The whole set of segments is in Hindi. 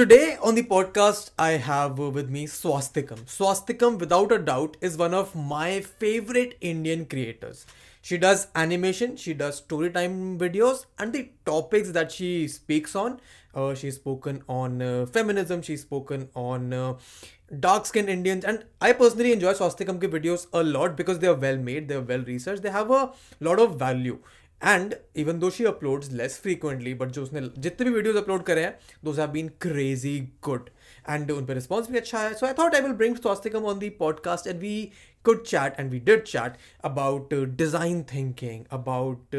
Today on the podcast, I have with me Swastikam. Swastikam, without a doubt, is one of my favorite Indian creators. She does animation, she does story time videos, and the topics that she speaks on. Uh, she's spoken on uh, feminism, she's spoken on uh, dark skinned Indians, and I personally enjoy Swastikam videos a lot because they are well made, they are well researched, they have a lot of value. And even though she upload less frequently but जो उसने जितने भी वीडियोज़ अपलोड करे हैं those have been crazy good and उन पर रिस्पॉन्स भी अच्छा है. So I thought I will bring Swastikam on the podcast and we could chat and we did chat about design thinking about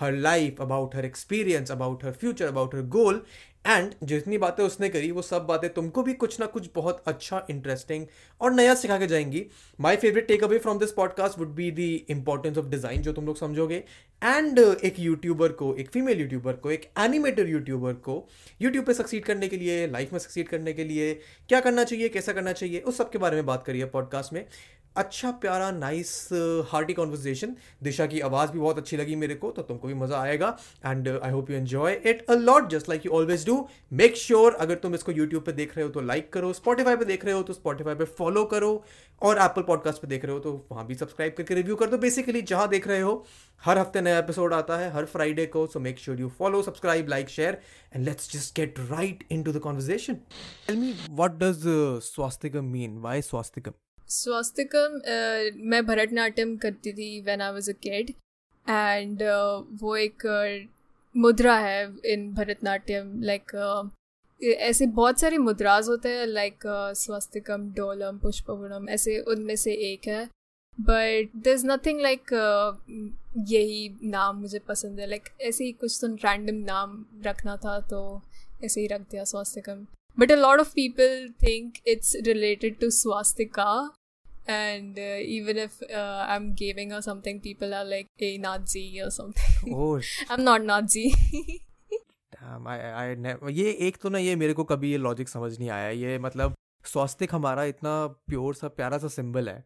her life about her experience about her future about her goal and जितनी बातें उसने करी, वो सब बातें तुमको भी कुछ ना कुछ बहुत अच्छा इंटरेस्टिंग और नया सिखा के जाएँगी। My favourite takeaway from this podcast would be the importance of design जो तुम लोग समझोगे। एंड एक यूट्यूबर को, एक फीमेल यूट्यूबर को, एक एनिमेटर यूट्यूबर को यूट्यूब पे सक्सीड करने के लिए लाइफ में सक्सीड करने के लिए क्या करना चाहिए, कैसा करना चाहिए, उस सब के बारे में बात करिए पॉडकास्ट में। अच्छा प्यारा नाइस हार्टी कॉन्वर्जेशन दिशा की आवाज़ भी बहुत अच्छी लगी मेरे को तो तुमको भी मज़ा आएगा and I hope you enjoy it a lot just like you always do make sure अगर तुम इसको यूट्यूब पे देख रहे हो तो लाइक like करो स्पॉटीफाई पे देख रहे हो तो स्पॉटीफाई पे फॉलो करो, और एप्पल पॉडकास्ट पे देख रहे हो तो वहाँ भी सब्सक्राइब करके रिव्यू कर दो. बेसिकली जहाँ देख रहे हो, हर हफ़्ते नया एपिसोड आता है, हर फ्राइडे को so make sure you follow subscribe like share and let's just get right into the conversation tell me what does Swastikam mean why Swastikam Swastikam uh, मैं भरतनाट्यम करती थी when I was a kid and वो एक uh, मुद्रा है इन भरतनाट्यम लाइक ऐसे बहुत सारे मुद्राज होते हैं लाइक स्वास्तिकम डोलम पुष्पवनम ऐसे उनमें से एक है. But there is nothing like यही नाम मुझे पसंद है. लाइक like, ऐसे ही कुछ तो रैंडम नाम रखना था तो ऐसे ही रख दिया Swastikam but a lot of people think it's related to swastika and uh, even if uh, I'm giving or something, people are like, a "Hey, Nazi" or something. Oh, I'm not Nazi. Damn, I, I never, ये एक तो ना ये मेरे को कभी ये लॉजिक समझ नहीं आया ये मतलब स्वास्तिक हमारा इतना प्योर सा प्यारा सा सिंबल है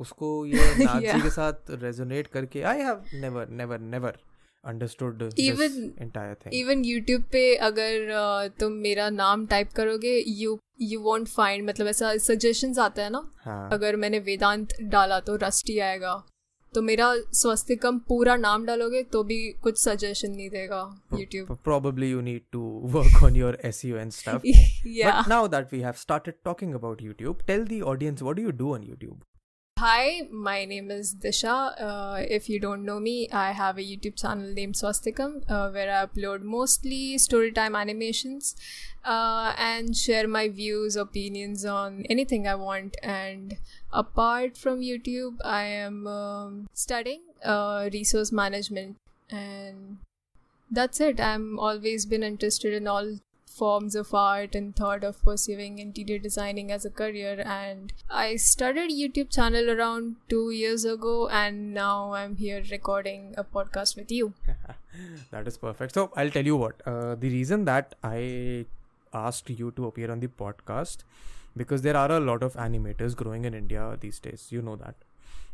उसको ये नाजी yeah. के साथ रेजोनेट करके I have never never never understood even entire thing even YouTube पे अगर uh, तुम मेरा नाम टाइप करोगे यू यू वॉन्ट फाइंड मतलब ऐसा सजेशंस आता है ना हाँ. अगर मैंने वेदांत डाला तो रस्टी आएगा तो मेरा स्वस्तिकम पूरा नाम डालोगे तो भी कुछ सजेशन नहीं देगा YouTube. Probably you need to work on your SEO and stuff. yeah. But now that we have started talking about YouTube, tell the audience what do you do on YouTube? Hi, my name is Disha. Uh, if you don't know me, I have a YouTube channel named Swastikam uh, where I upload mostly storytime animations uh, and share my views, opinions on anything I want. And apart from YouTube, I am um, studying uh, resource management and that's it. I'm always been interested in all forms of art and thought of pursuing interior designing as a career. And i started youtube channel around two years ago and now i'm here recording a podcast with you. That is perfect. So i'll tell you what uh, the reason that i asked you to appear on the podcast because there are a lot of animators growing in india these days you know that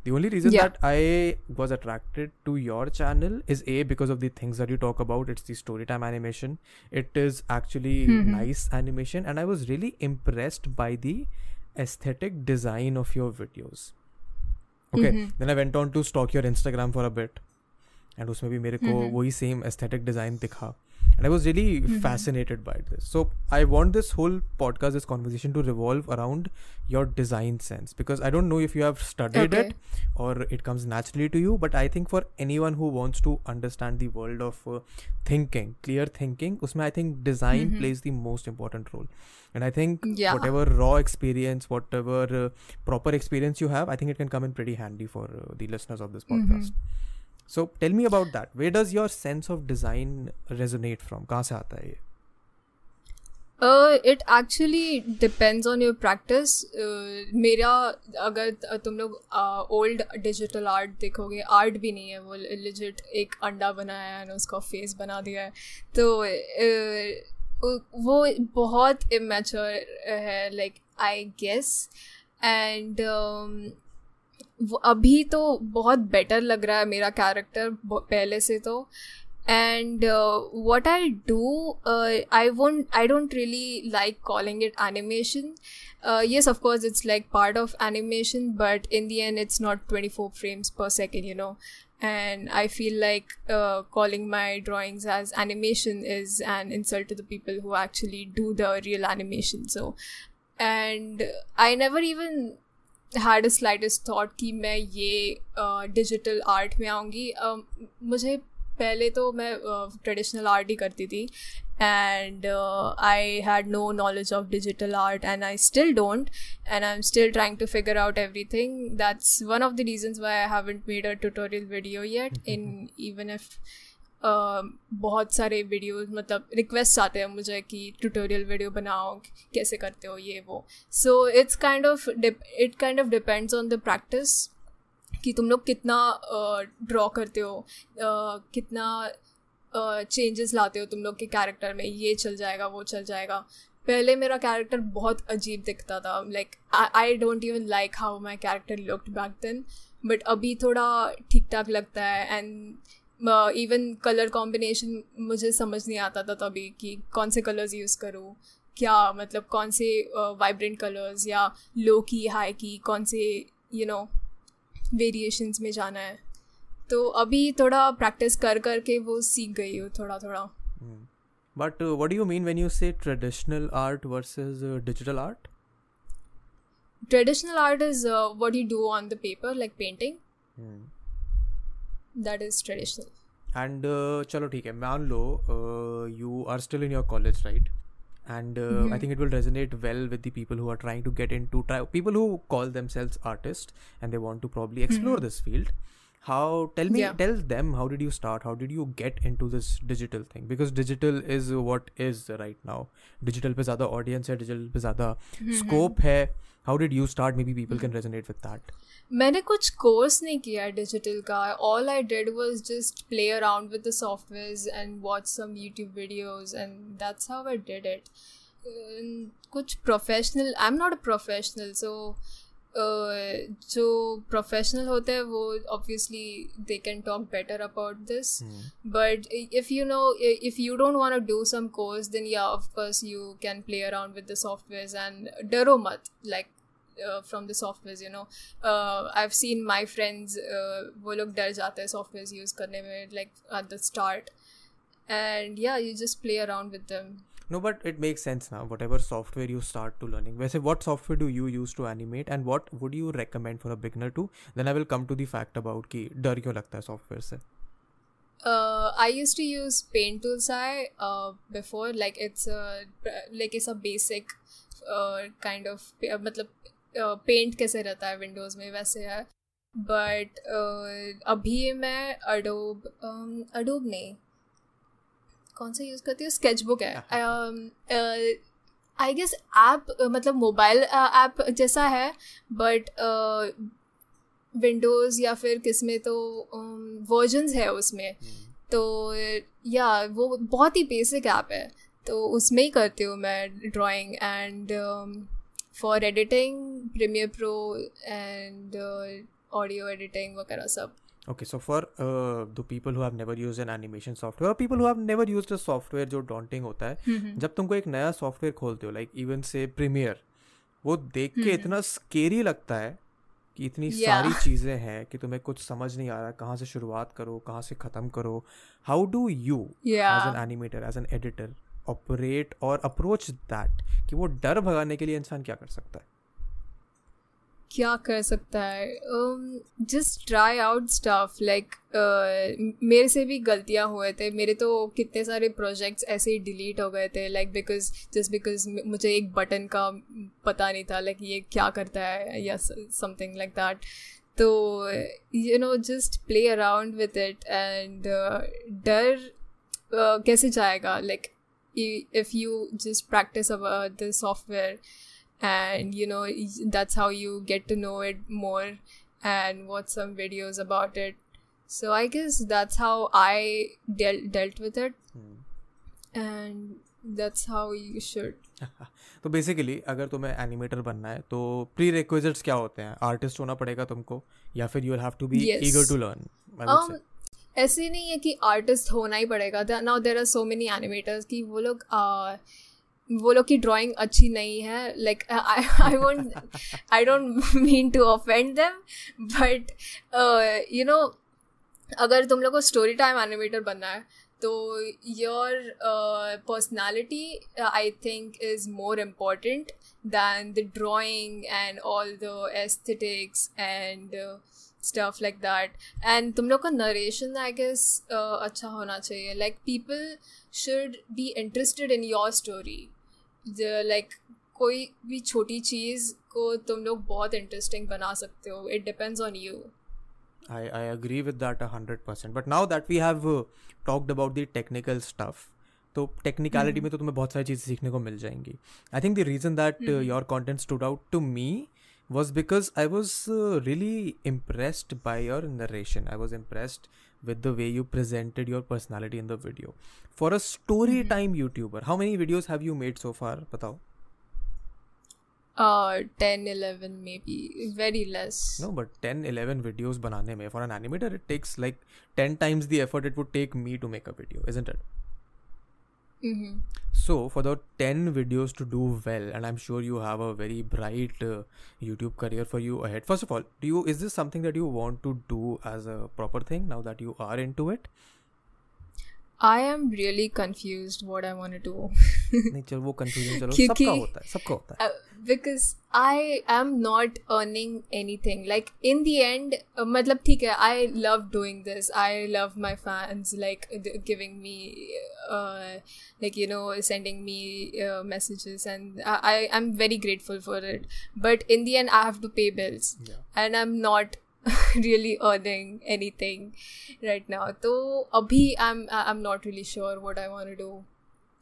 the only reason yeah. that I was attracted to your channel is A, because of the things that you talk about. It's the storytime animation. It is actually mm-hmm. nice animation. And I was really impressed by the aesthetic design of your videos. Okay. Mm-hmm. Then I went on to stalk your Instagram for a bit. And उसमें भी मेरे को mm-hmm. वही same aesthetic design दिखा and i was really mm-hmm. fascinated by this so i want this whole podcast this conversation to revolve around your design sense because i don't know if you have studied okay. it or it comes naturally to you but i think for anyone who wants to understand the world of uh, thinking clear thinking usme i think design mm-hmm. plays the most important role and i think yeah. whatever raw experience whatever uh, proper experience you have i think it can come in pretty handy for uh, the listeners of this mm-hmm. podcast mm-hmm. So tell me about that way does your sense of design resonate from कहाँ से आता है ये? It actually depends on your practice मेरा अगर तुम लोग ओल्ड डिजिटल आर्ट देखोगे आर्ट भी नहीं है वो लिजिट एक अंडा बनाया है उसका फेस बना दिया है। तो uh, वो बहुत इमेच्योर है लाइक आई गेस एंड अभी तो बहुत बेटर लग रहा है मेरा कैरेक्टर पहले से तो and uh, what i do uh, i won't i don't really like calling it animation uh, yes of course it's like part of animation but in the end it's not 24 frames per second you know and i feel like uh, calling my drawings as animation is an insult to the people who actually do the real animation so and i never even had a slightest thought कि मैं ये डिजिटल uh, आर्ट में आऊँगी। uh, मुझे पहले तो मैं ट्रेडिशनल आर्ट ही करती थी। And I had no knowledge of digital art and I still don't and I am still trying to figure out everything that's one of the reasons why I haven't made a tutorial video yet in even if बहुत सारे वीडियोस मतलब रिक्वेस्ट आते हैं मुझे कि ट्यूटोरियल वीडियो बनाओ, कैसे करते हो ये वो। So it's kind of it kind of depends on the practice कि तुम लोग कितना ड्रॉ करते हो कितना चेंजेस लाते हो तुम लोग के कैरेक्टर में, ये चल जाएगा, वो चल जाएगा। पहले मेरा कैरेक्टर बहुत अजीब दिखता था like I don't even like how my character looked back then but अभी थोड़ा ठीक ठाक लगता है एंड इवन कलर कॉम्बिनेशन मुझे समझ नहीं आता था तभी कि कौन से कलर्स यूज़ करूँ। क्या मतलब कौन से वाइब्रेंट uh, कलर्स या लो की हाई की कौन से यू नो know, वेरिएशंस में जाना है। तो अभी थोड़ा प्रैक्टिस कर कर के वो सीख गई हूँ थोड़ा थोड़ा but what do you mean when you say traditional art versus digital art traditional art is what you do on the paper like painting that is traditional and चलो ठीक है मान लो you are still in your college right and uh, mm-hmm. i think it will resonate well with the people who are trying to get into try people who call themselves artists and they want to probably explore mm-hmm. this field how tell me yeah. tell them how did you start how did you get into this digital thing because digital is what is right now digital pe zyada audience hai digital pe zyada mm-hmm. scope hai how did you start? Maybe people can resonate with that. मैंने कुछ कोर्स नहीं किया डिजिटल का। All I did was just play around with the softwares and watch some YouTube videos and that's how I did it कुछ professional I am not a professional so जो प्रोफेशनल होते हैं वो obviously they can talk better about this but if you know if you don't want to do some course then या of course you can play around with the softwares and डरो मत like from the software you know I have seen my friends वो लोग डर जाते हैं सॉफ्टवेयर यूज़ करने में like at the start and या you just play around with them no but it make sense ना what software you start to learning वैसे what software do you use to animate and what would you recommend for a beginner to then I will come to the fact about कि डर क्यों लगता है सॉफ्टवेयर से? I used to use paint tools I before like it's like it's a basic kind of मतलब पेंट कैसे रहता है विंडोज़ में वैसे है। बट uh, अभी मैं अडोब अडोब um, नहीं। कौन सा यूज़ करती हूँ? स्केच बुक है आई गेस ऐप मतलब मोबाइल ऐप जैसा है बट विंडोज़ या फिर किसमें तो वर्जन्स है उसमें। हम्म। तो या वो बहुत ही बेसिक ऐप है। तो उसमें ही करती हूँ मैं drawing and for editing Premiere Pro and audio editing वगैरह सब। Okay so for the people who have never use an animation software people who have never used a software जो डॉन्टिंग होता है जब तुमको एक नया सॉफ्टवेयर खोलते हो लाइक इवन से प्रीमियर वो देख के इतना स्केरी लगता है कि इतनी yeah. सारी चीज़ें हैं कि तुम्हें कुछ समझ नहीं आ रहा कहाँ से शुरुआत करो कहाँ से ख़त्म करो। How do you as an animator as an editor operate और अप्रोच दैट कि वो डर भगाने के लिए इंसान क्या कर सकता है? क्या कर सकता है? Just try out stuff like मेरे से भी गलतियाँ हुए थे। मेरे तो कितने सारे प्रोजेक्ट्स ऐसे ही डिलीट हो गए थे लाइक बिकॉज़ जस्ट बिकॉज़ मुझे एक बटन का पता नहीं था लाइक like, ये क्या करता है या समथिंग लाइक दैट तो you know just play around with it and डर uh, कैसे जाएगा? Like like, if you just practice about the software and you know that's how you get to know it more and watch some videos about it so i guess that's how i dealt dealt with it hmm. and that's how you should तो बेसिकली अगर तुम्हें एनिमेटर बनना है तो प्री रिक्विजिट्स क्या होते हैं आर्टिस्ट होना पड़ेगा तुमको या फिर you have to be eager to learn ऐसे नहीं है कि आर्टिस्ट होना ही पड़ेगा। Now there are so many animators कि वो लोग वो लोग की ड्राइंग अच्छी नहीं है। Like I won't I don't mean to offend them but you know अगर तुम लोग को स्टोरी टाइम एनिमेटर बनना है तो your personality I think is more important than the drawing and all the aesthetics and stuff like that and तुम लोग का नरेशन आई गेस अच्छा होना चाहिए. Like people should be interested in your story like कोई भी छोटी चीज़ को तुम लोग बहुत इंटरेस्टिंग बना सकते हो. It depends on you I, I agree with that a hundred percent. But now that we have uh, talked about the technical stuff, तो टेक्निकलिटी में तो तुम्हें बहुत सारी चीज़ें सीखने को मिल जाएँगी. I think the reason that your content stood out to me was because I was uh, really impressed by your narration. I was impressed with the way you presented your personality in the video. For a story time YouTuber, how many videos have you made so far? Batao. Uh, 10, 11 maybe. Very less. No, but 10, 11 videos banane mein, for an animator, it takes like 10 times the effort it would take me to make a video, isn't it? Mm-hmm. So, for the 10 videos to do well, and I'm sure you have a very bright uh, YouTube career for you ahead. First of all, do you is this something that you want to do as a proper thing now that you are into it? I am really confused what I want to do. नहीं चल वो कंफ्यूजन चलो सबका होता है सबका होता है because I am not earning anything like in the end uh, मतलब ठीक है I love doing this I love my fans like giving me uh, like you know sending me uh, messages and I, I am very grateful for it but in the end I have to pay bills Yeah. and I'm not really earning anything right now so abhi i'm i'm not really sure what i want to do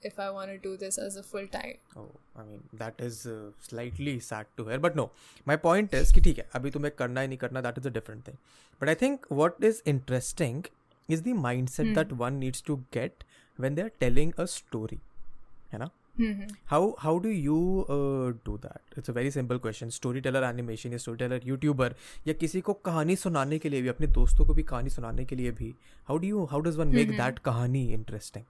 if i want to do this as a full time Oh, I mean that is uh, slightly sad to hear, but no. My point is कि ठीक है अभी तुम्हें करना ही नहीं करना that is a different thing. But I think what is interesting is the mindset that one needs to get when they are telling a story. है ना? How how do you uh, do that? It's a very simple question. Storyteller animation या storyteller YouTuber या किसी को कहानी सुनाने के लिए भी अपने दोस्तों को भी कहानी सुनाने के लिए भी how do you how does one make that कहानी interesting?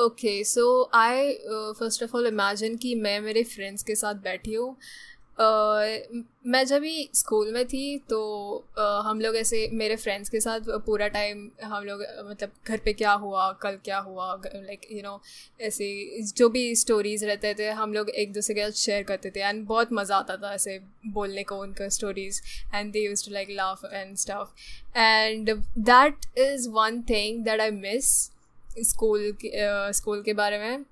Okay so I first of all imagine कि मैं मेरे फ्रेंड्स के साथ बैठी हूँ मैं जब भी स्कूल में थी तो हम लोग ऐसे मेरे फ्रेंड्स के साथ पूरा टाइम हम लोग मतलब घर पे क्या हुआ, कल क्या हुआ लाइक यू नो ऐसे जो भी स्टोरीज रहते थे, हम लोग एक दूसरे के साथ शेयर करते थे एंड बहुत मज़ा आता था ऐसे बोलने को, उनका stories and they used to like laugh and stuff and that is one thing that I miss school के स्कूल के बारे में.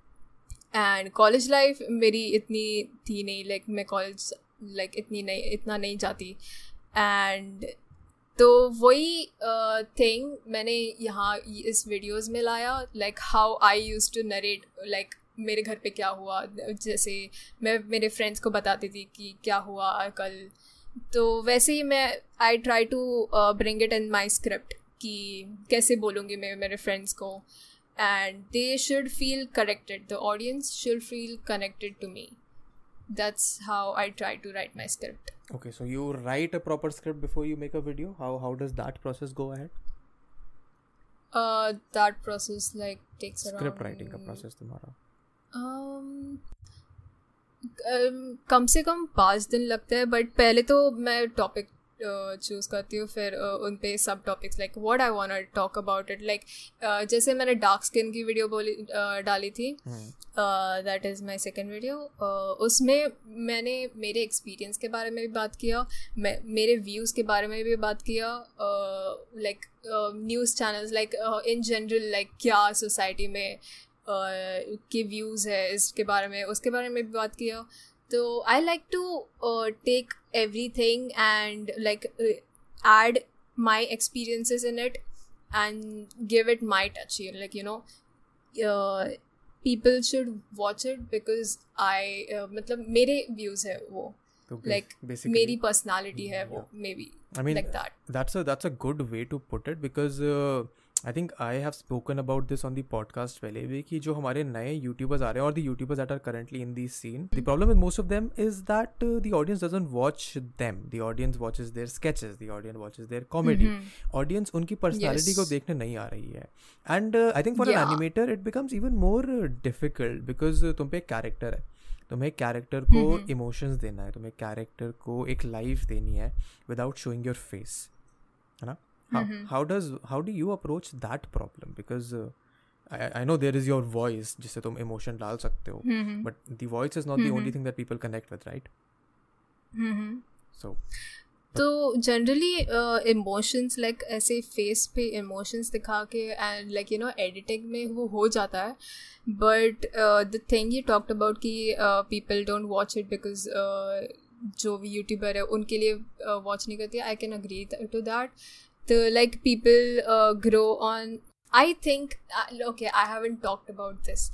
एंड कॉलेज लाइफ मेरी इतनी थी नहीं लाइक like, मैं कॉलेज लाइक like, इतनी नहीं इतना नहीं जाती। एंड तो वही थिंग मैंने यहाँ इस वीडियोस में लाया like how I used to narrate like मेरे घर पे क्या हुआ जैसे मैं मेरे फ्रेंड्स को बताती थी कि क्या हुआ कल। तो वैसे ही मैं I try to bring it in my script कि कैसे बोलूँगी मैं मेरे फ्रेंड्स को। and they should feel connected the audience should feel connected to me that's how i try to write my script Okay, so you write a proper script before you make a video. How how does that process go ahead? uh that process like takes Script around writing का process तुम्हारा. um um, कम से कम पाँच दिन लगते हैं बट पहले तो मैं टॉपिक चूज़ करती हूँ फिर uh, उन पे सब topics like what I want to talk about it like जैसे मैंने डार्क स्किन की वीडियो बोली uh, डाली थी that is my second video उसमें मैंने मेरे एक्सपीरियंस के बारे में भी बात किया मैं मेरे व्यूज़ के बारे में भी बात किया like news channels like in general like क्या सोसाइटी में uh, के व्यूज़ है इसके बारे में उसके बारे में भी बात किया। तो I like to take everything and like add my experiences in it and give it my touch here like you know uh, people should watch it because I uh, मतलब मेरे views है वो तो bas- like basically- मेरी personality है वो maybe I mean, like that that's a that's a good way to put it because uh, I think I have spoken about this on the podcast पहले भी कि जो हमारे नए यूट्यूबर्स आ रहे हैं और the YouTubers are currently in the scene the problem with most of them is that the audience doesn't watch them the audience watches their sketches the audience watches their comedy audience उनकी पर्सनैलिटी को देखने नहीं आ रही है। And I think for an animator it becomes even more difficult because तुम पे एक कैरेक्टर है। तुम्हें कैरेक्टर को इमोशंस देना है। तुम्हें कैरेक्टर को एक लाइफ देनी है विदाउट शोइंग योर फेस है ना? How mm-hmm. how does how do you approach that problem because uh, I, I know there is your voice जिससे तुम emotion डाल सकते हो but the voice is not the only thing that people connect with right so तो जनरली इमोशंस लाइक ऐसे फेस पे इमोशंस दिखा के and like you know editing में वो हो जाता है but the thing you talked about कि people don't watch it because जो भी यूट्यूबर है उनके लिए वॉच uh, नहीं करती I can agree to that the like people uh, grow on i think uh, okay i haven't talked about this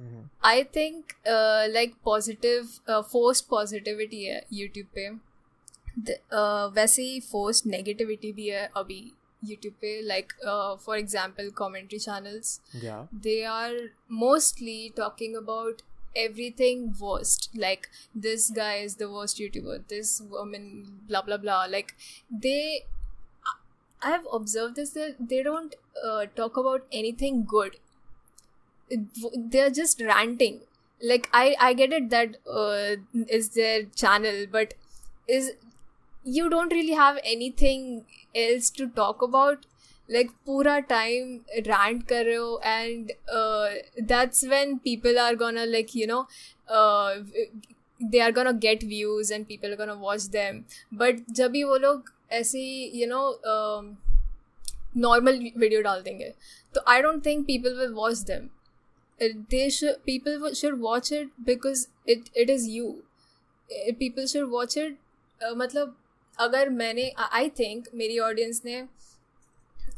mm-hmm. i think uh, like positive uh, forced positivity है youtube पे uh, वैसे ही forced negativity भी है अभी YouTube पे like uh, for example commentary channels yeah they are mostly talking about everything worst like this guy is the worst youtuber this woman blah blah blah like they I have observed this that they don't uh, talk about anything good. They're just ranting. Like I, I get it that uh, is their channel, but is you don't really have anything else to talk about. Like pura time rant kar and uh, that's when people are gonna like you know uh, they are gonna get views and people are gonna watch them. But जब भी वो लोग ऐसे यू नो नॉर्मल वीडियो डाल देंगे। तो I don't think people will watch them they people should watch it because it it is you people should watch it मतलब अगर मैंने आई थिंक मेरी ऑडियंस ने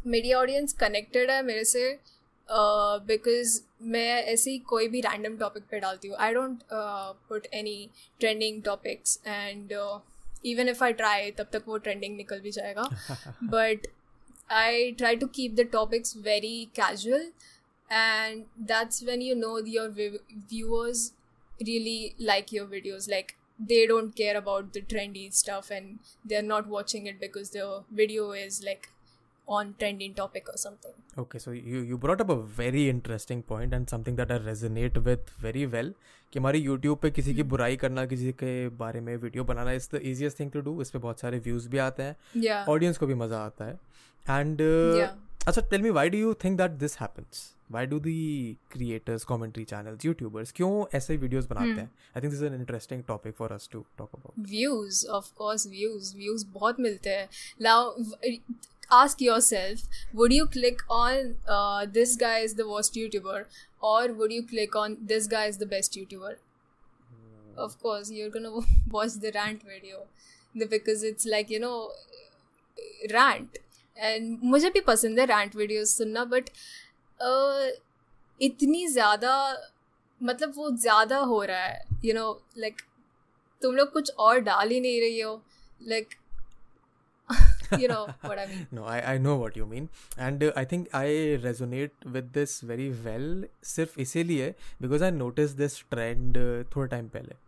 मेरी ऑडियंस कनेक्टेड है मेरे से बिकॉज़ uh, मैं ऐसे ही कोई भी रैंडम टॉपिक पे डालती हूँ। I don't put any trending topics and even if I try तब तक वो ट्रेंडिंग निकल भी जाएगा but I try to keep the topics very casual and that's when you know your viewers really like your videos like they don't care about the trendy stuff and they're not watching it because the video is like on trending topic or something. Okay, so you you brought up a very interesting point and something that I resonate with very well. कि हमारे YouTube पे किसी की hmm. बुराई करना किसी के बारे में video banana is the easiest thing to do इस पर बहुत सारे व्यूज़ भी आते हैं। ऑडियंस को भी मज़ा आता है। एंड अच्छा tell me why do you think that this happens why do the creators commentary channels YouTubers क्यों ऐसे वीडियोस बनाते hmm. हैं? I think this is an interesting topic for us to talk about views of course views views बहुत मिलते हैं। Now ask yourself would you click on uh, this guy is the worst youtuber or would you click on this guy is the best youtuber of course you're gonna watch the rant video because it's like you know rant and मुझे भी पसंद है रैंट वीडियोस सुनना बट uh, इतनी ज़्यादा मतलब वो ज़्यादा हो रहा है यू नो लाइक तुम लोग कुछ और डाल ही नहीं रही हो like like, you know what I mean. no, I, I know what you mean. And uh, I think I resonate with this very well सिर्फ़ इसीलिए because I noticed this trend uh, थोड़ा time पहले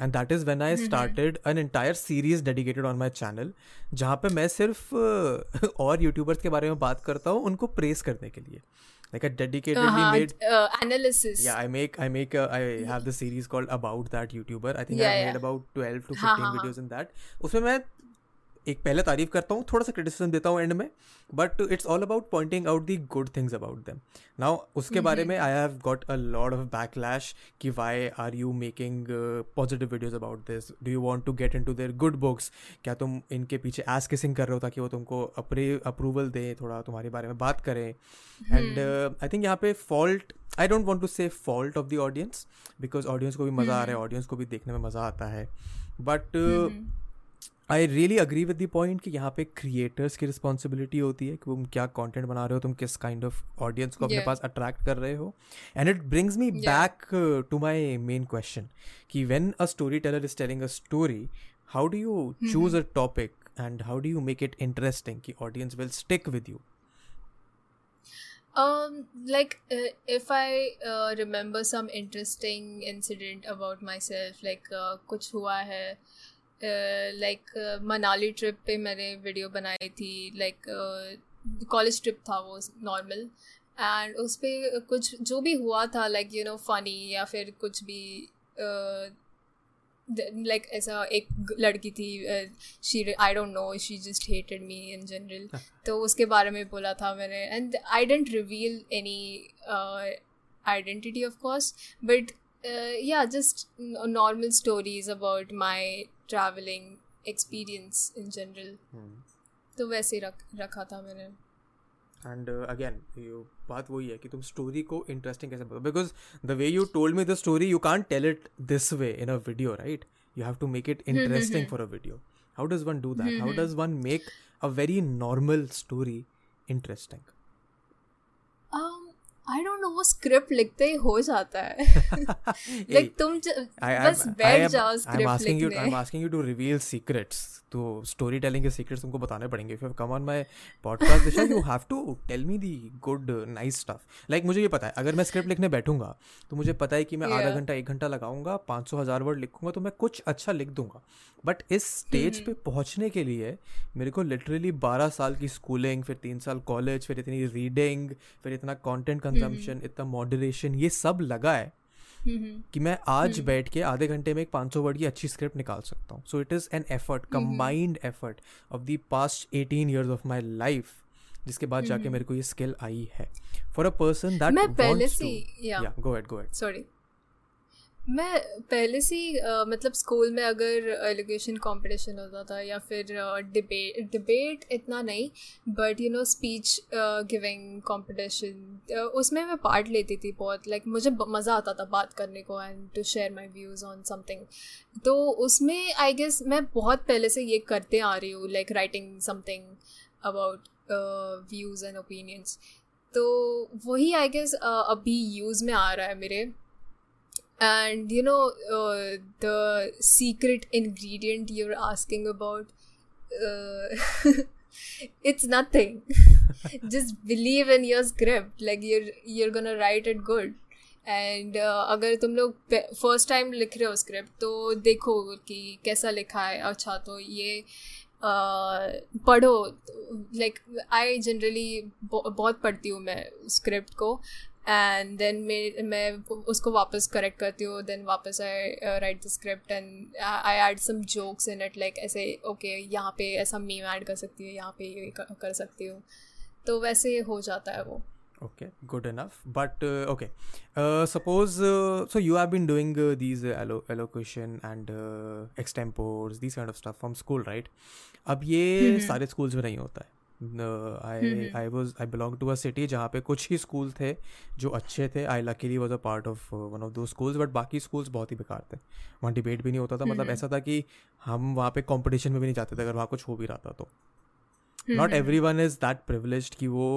and that is when I started an entire series dedicated on my channel जहाँ पे मैं सिर्फ़ और यूट्यूबर्स के बारे में बात करता हूँ उनको प्रेस करने के लिए like I dedicatedly uh-huh, made uh, analysis. Yeah, I make I make a, I have the series called about that YouTuber. I think yeah, I yeah. made about twelve to fifteen videos in that. उसमें मैं एक पहले तारीफ़ करता हूँ थोड़ा सा क्रिटिसिज्म देता हूँ एंड में but it's all about pointing out the good things about them now उसके mm-hmm. बारे में I have got a lot of backlash कि why are you making positive videos about this do you want to get into their good books क्या तुम इनके पीछे एस किसिंग कर रहे हो ताकि वो तुमको अपरे अप्रूवल दें थोड़ा तुम्हारे बारे में बात करें? एंड आई थिंक यहाँ पे fault I don't want to say fault of the audience because audience को भी मज़ा आ रहा है ऑडियंस को भी देखने में मज़ा आता है. But I really agree with the point कि यहाँ पे क्रिएटर्स की रिस्पॉन्सिबिलिटी होती है कि तुम क्या कंटेंट बना रहे हो तुम किस काइंड ऑफ़ ऑडियंस को अपने पास अट्रैक्ट कर रहे हो। And it brings me back to my main question कि when a storyteller is telling a story how do you choose a topic and how do you make it interesting कि audience will stick with you Um, like uh, if I uh, remember some interesting incident about myself, like uh, कुछ हुआ है लाइक मनाली ट्रिप पे मैंने वीडियो बनाई थी लाइक कॉलेज ट्रिप था वो नॉर्मल एंड उस पर कुछ जो भी हुआ था लाइक यू नो फनी या फिर कुछ भी लाइक ऐसा एक लड़की थी she I don't know she just hated me in general तो उसके बारे में बोला था मैंने. And I didn't reveal any identity of course but yeah just normal stories about my travelling experience in general तो वैसे रख रखा था मैंने। एंड अगेन यू बात वही है कि तुम स्टोरी को इंटरेस्टिंग कैसे बताओ? Because the way you told me the story you can't tell it this way in a video right you have to make it interesting for a video how does one do that how does one make a very normal story interesting I don't know वो स्क्रिप्ट लिखते ही हो जाता है। लाइक तुम बस बैठ जाओ स्क्रिप्ट लिखने। I am asking you to reveal secrets तो स्टोरी टेलिंग के सीक्रेट्स तुमको बताने पड़ेंगे। If you come on my podcast Disha you have to tell me the good nice stuff like मुझे ये पता है अगर मैं स्क्रिप्ट लिखने बैठूँगा तो मुझे पता है कि मैं आधा घंटा एक घंटा लगाऊँगा पाँच सौ हज़ार वर्ड लिखूँगा तो मैं कुछ अच्छा लिख दूँगा। बट इस स्टेज पे पहुँचने के लिए मेरे को लिटरली बारह साल की स्कूलिंग फिर तीन साल कॉलेज फिर इतनी रीडिंग फिर इतना कंटेंट कंजम्पशन इतना मॉडरेशन ये सब लगा है कि मैं आज बैठ के आधे घंटे में एक पाँच सौ वर्ड की अच्छी स्क्रिप्ट निकाल सकता हूँ। So it is an effort combined effort of the past eighteen years of my life जिसके बाद जाके मेरे को ये स्किल आई है। फॉर अ पर्सन दैट मैं पहले से या go at go at sorry मैं पहले से uh, मतलब स्कूल में अगर एलिगेशन कंपटीशन होता था या फिर डिबेट डिबेट इतना नहीं but you know speech giving competition उसमें मैं पार्ट लेती थी बहुत लाइक like, मुझे मज़ा आता था बात करने को and to share my views on something तो उसमें आई गेस मैं बहुत पहले से ये करते आ रही हूँ like writing something about views and opinions तो वही आई गेस अभी यूज़ में आ रहा है मेरे। And you know uh, the secret ingredient you're asking about uh, it's nothing just believe in your script like you're you're gonna write it good and uh, अगर तुम लोग फ़र्स्ट टाइम लिख रहे हो स्क्रिप्ट तो देखो कि कैसा लिखा है अच्छा तो ये uh, पढ़ो लाइक आई जनरली बहुत पढ़ती हूँ मैं स्क्रिप्ट को एंड देन मैं उसको वापस करेक्ट करती हूँ देन वापस I write the script and I add some jokes in it like ऐसे ओके यहाँ पे ऐसा मीम ऐड कर सकती हूँ यहाँ पे ये कर सकती हूँ। तो वैसे ये हो जाता है वो। Okay good enough but okay suppose so you have been doing these elocution and extempores these kind of stuff from school right अब ये हम्म, हम्म। सारे स्कूल्स में नहीं होता है। I I was I belong to a city जहाँ पे कुछ ही स्कूल थे जो अच्छे थे। I luckily was a part of one of दो स्कूल्स बट बाकी स्कूल्स बहुत ही बेकार थे। वहाँ डिबेट भी नहीं होता था। मतलब ऐसा था कि हम वहाँ पे कॉम्पिटिशन में भी नहीं जाते थे। अगर वहाँ कुछ हो भी रहा था तो। Not everyone is that privilege कि वो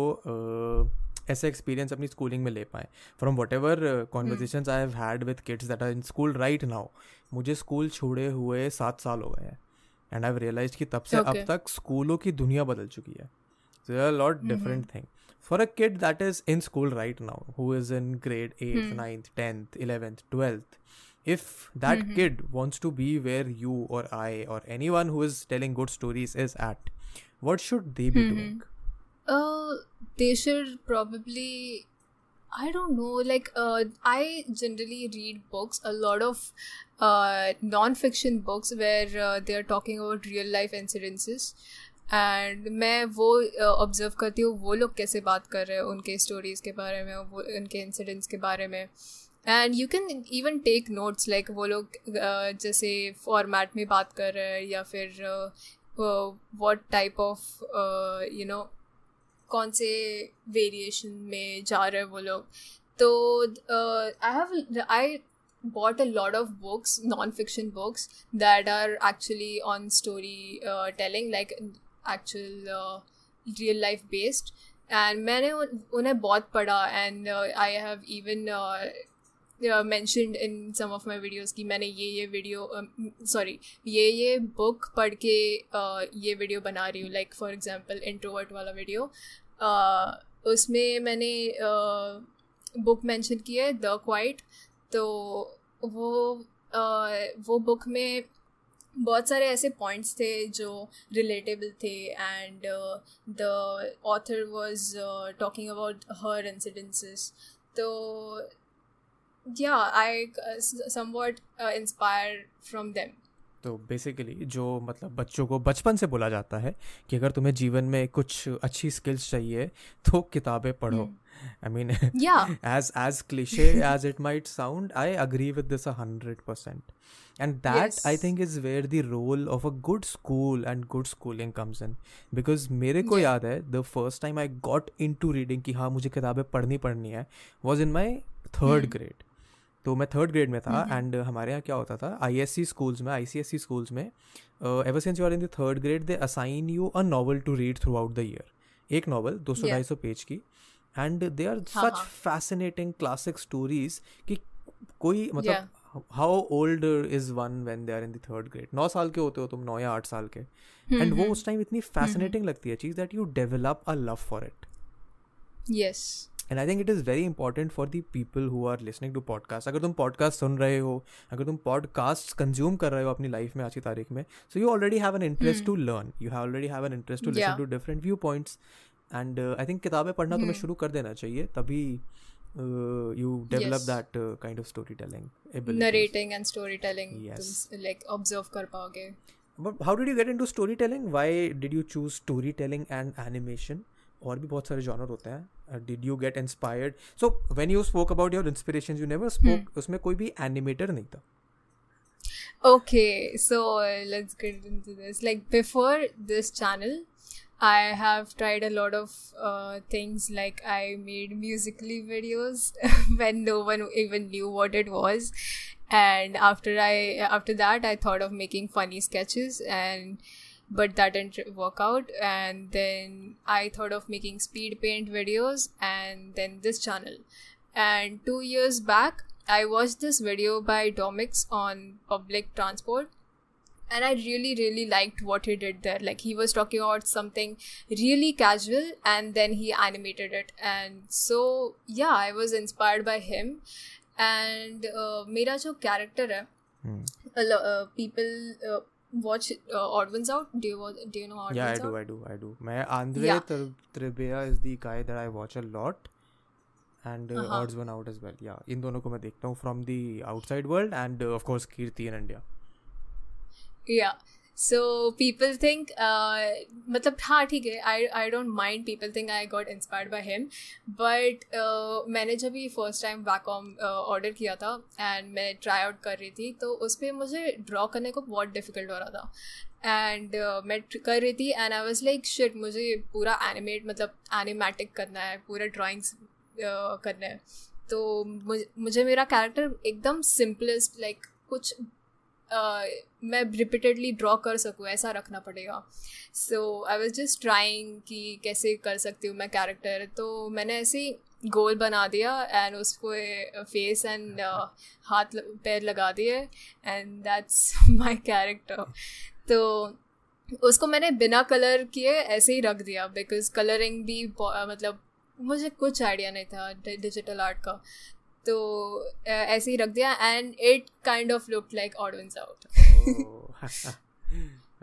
ऐसा एक्सपीरियंस अपनी स्कूलिंग में ले पाए। From whatever conversation I have had with kids that are in school right now मुझे स्कूल छोड़े हुए सात साल हो गए हैं। एंड आई रियलाइज़ कि तब से okay. अब तक स्कूलों की दुनिया बदल चुकी है। Lot different thing for a kid that is in school right now who is in grade eight ninth tenth eleventh twelfth if that kid wants to be where you और आई और anyone who is telling good stories is at what should they be doing they should probably I don't know. Like, uh, I generally read books, a lot of uh, non-fiction books where uh, they are talking about real life incidences. And मैं वो ऑब्जर्व uh, करती हूँ वो लोग कैसे बात कर रहे हैं उनके स्टोरीज़ के बारे में वो उनके इंसिडेंट्स के बारे में and you can even take notes like वो लोग uh, जैसे फॉर्मेट में बात कर रहे हैं या फिर what type of you know कौन से वेरिएशन में जा रहे हैं वो लोग तो I have I bought a lot of books non-fiction books that are actually on story uh, telling like actual uh, real life based and मैंने उन्हें बहुत पढ़ा and uh, I have even uh, mentioned in some of my videos कि मैंने ये ये वीडियो सॉरी ये ये बुक पढ़ के uh, ये वीडियो बना रही हूँ लाइक फॉर एग्ज़ाम्पल इंट्रोवर्ट वाला वीडियो उसमें मैंने बुक मेंशन की है द क्वाइट तो वो uh, वो बुक में बहुत सारे ऐसे पॉइंट्स थे जो रिलेटेबल थे and the author was talking about her incidences तो yeah I somewhat inspire from them तो बेसिकली जो मतलब बच्चों को बचपन से बोला जाता है कि अगर तुम्हें जीवन में कुछ अच्छी स्किल्स चाहिए तो किताबें पढ़ो। I mean as as cliche as it might sound I agree with this hundred percent and that yes. i think is where the role of a good school and good schooling comes in. Because मेरे को याद है the first time I got into reading कि हाँ मुझे किताबें पढ़नी पढ़नी है was in my third grade. तो मैं थर्ड ग्रेड में था एंड हमारे यहाँ क्या होता था? आई एस सी स्कूल्स में I C S C schools में ever since you are in the third grade they assign you a novel to read throughout the year एक नॉवल दो सौ ढाई सौ पेज की। And they are such fascinating classic stories कि कोई मतलब how old is one when they are in the third grade नौ साल के होते हो तुम नौ या आठ साल के। एंड वो उस टाइम इतनी फैसिनेटिंग लगती है चीज़ that you develop a love for it yes and I think it is very important for the people who are listening to podcast अगर तुम पॉडकास्ट सुन रहे हो अगर तुम पॉडकास्ट कंज्यूम कर रहे हो अपनी लाइफ में आज की तारीख में so you already have an interest to learn you have already have an interest to listen to different viewpoints and I think किताबें पढ़ना तुम्हें hmm. शुरू कर देना चाहिए तभी you develop yes. that uh, kind of storytelling abilities. narrating and storytelling yes. तुम, like observe कर पाओगे. But how did you get into storytelling? Why did you choose storytelling and animation? और भी बहुत सारे जॉनर होते हैं। did you get inspired so when you spoke about your inspiration you never spoke उसमें कोई भी एनिमेटर नहीं था okay so uh, let's get into this like before this channel I have tried a lot of uh, things like I made musically videos when no one even knew what it was and after I after that I thought of making funny sketches and but that didn't work out. And then i thought of making speed paint videos and then this channel. And 2 years back i watched this video by domix on public transport. And i really really liked what he did there. Like he was talking about something really casual and then he animated it. And so yeah i was inspired by him. And uh, mera jo character hai, hmm. uh, uh, people uh, watch uh, Odd Ones Out. Do you do you know Odd yeah, Ones Out? Yeah, I do, Out? I do, I do. My Andre yeah. Tribea is the guy that I watch a lot. and uh, uh-huh. odds one out as well yeah इन दोनों को मैं देखता हूँ from the outside world and uh, of course Kirti in India yeah people think मतलब हाँ ठीक है I I don't mind people think I got inspired by him but मैंने जब ये फ़र्स्ट टाइम वैकॉम ऑर्डर किया था एंड मैं ट्राई आउट कर रही थी तो उस पर मुझे ड्रॉ करने को बहुत डिफ़िकल्ट हो रहा था। एंड uh, मैं कर रही थी and I was like shit मुझे पूरा एनिमेट मतलब एनिमेटिक करना है पूरा ड्राइंग्स uh, करना है। तो मुझे, मुझे मेरा कैरेक्टर एकदम सिंपलेस्ट लाइक like, कुछ मैं रिपीटेडली ड्रॉ कर सकूँ, ऐसा रखना पड़ेगा। So I was just trying कि कैसे कर सकती हूँ मैं कैरेक्टर तो मैंने ऐसे ही गोल बना दिया एंड उसको फेस एंड हाथ पैर लगा दिए एंड दैट्स माई कैरेक्टर तो उसको मैंने बिना कलर किए ऐसे ही रख दिया बिकॉज़ कलरिंग भी मतलब मुझे कुछ आइडिया नहीं था डिजिटल आर्ट का। तो ऐसे ही रख दिया and it kind of look like odd wins out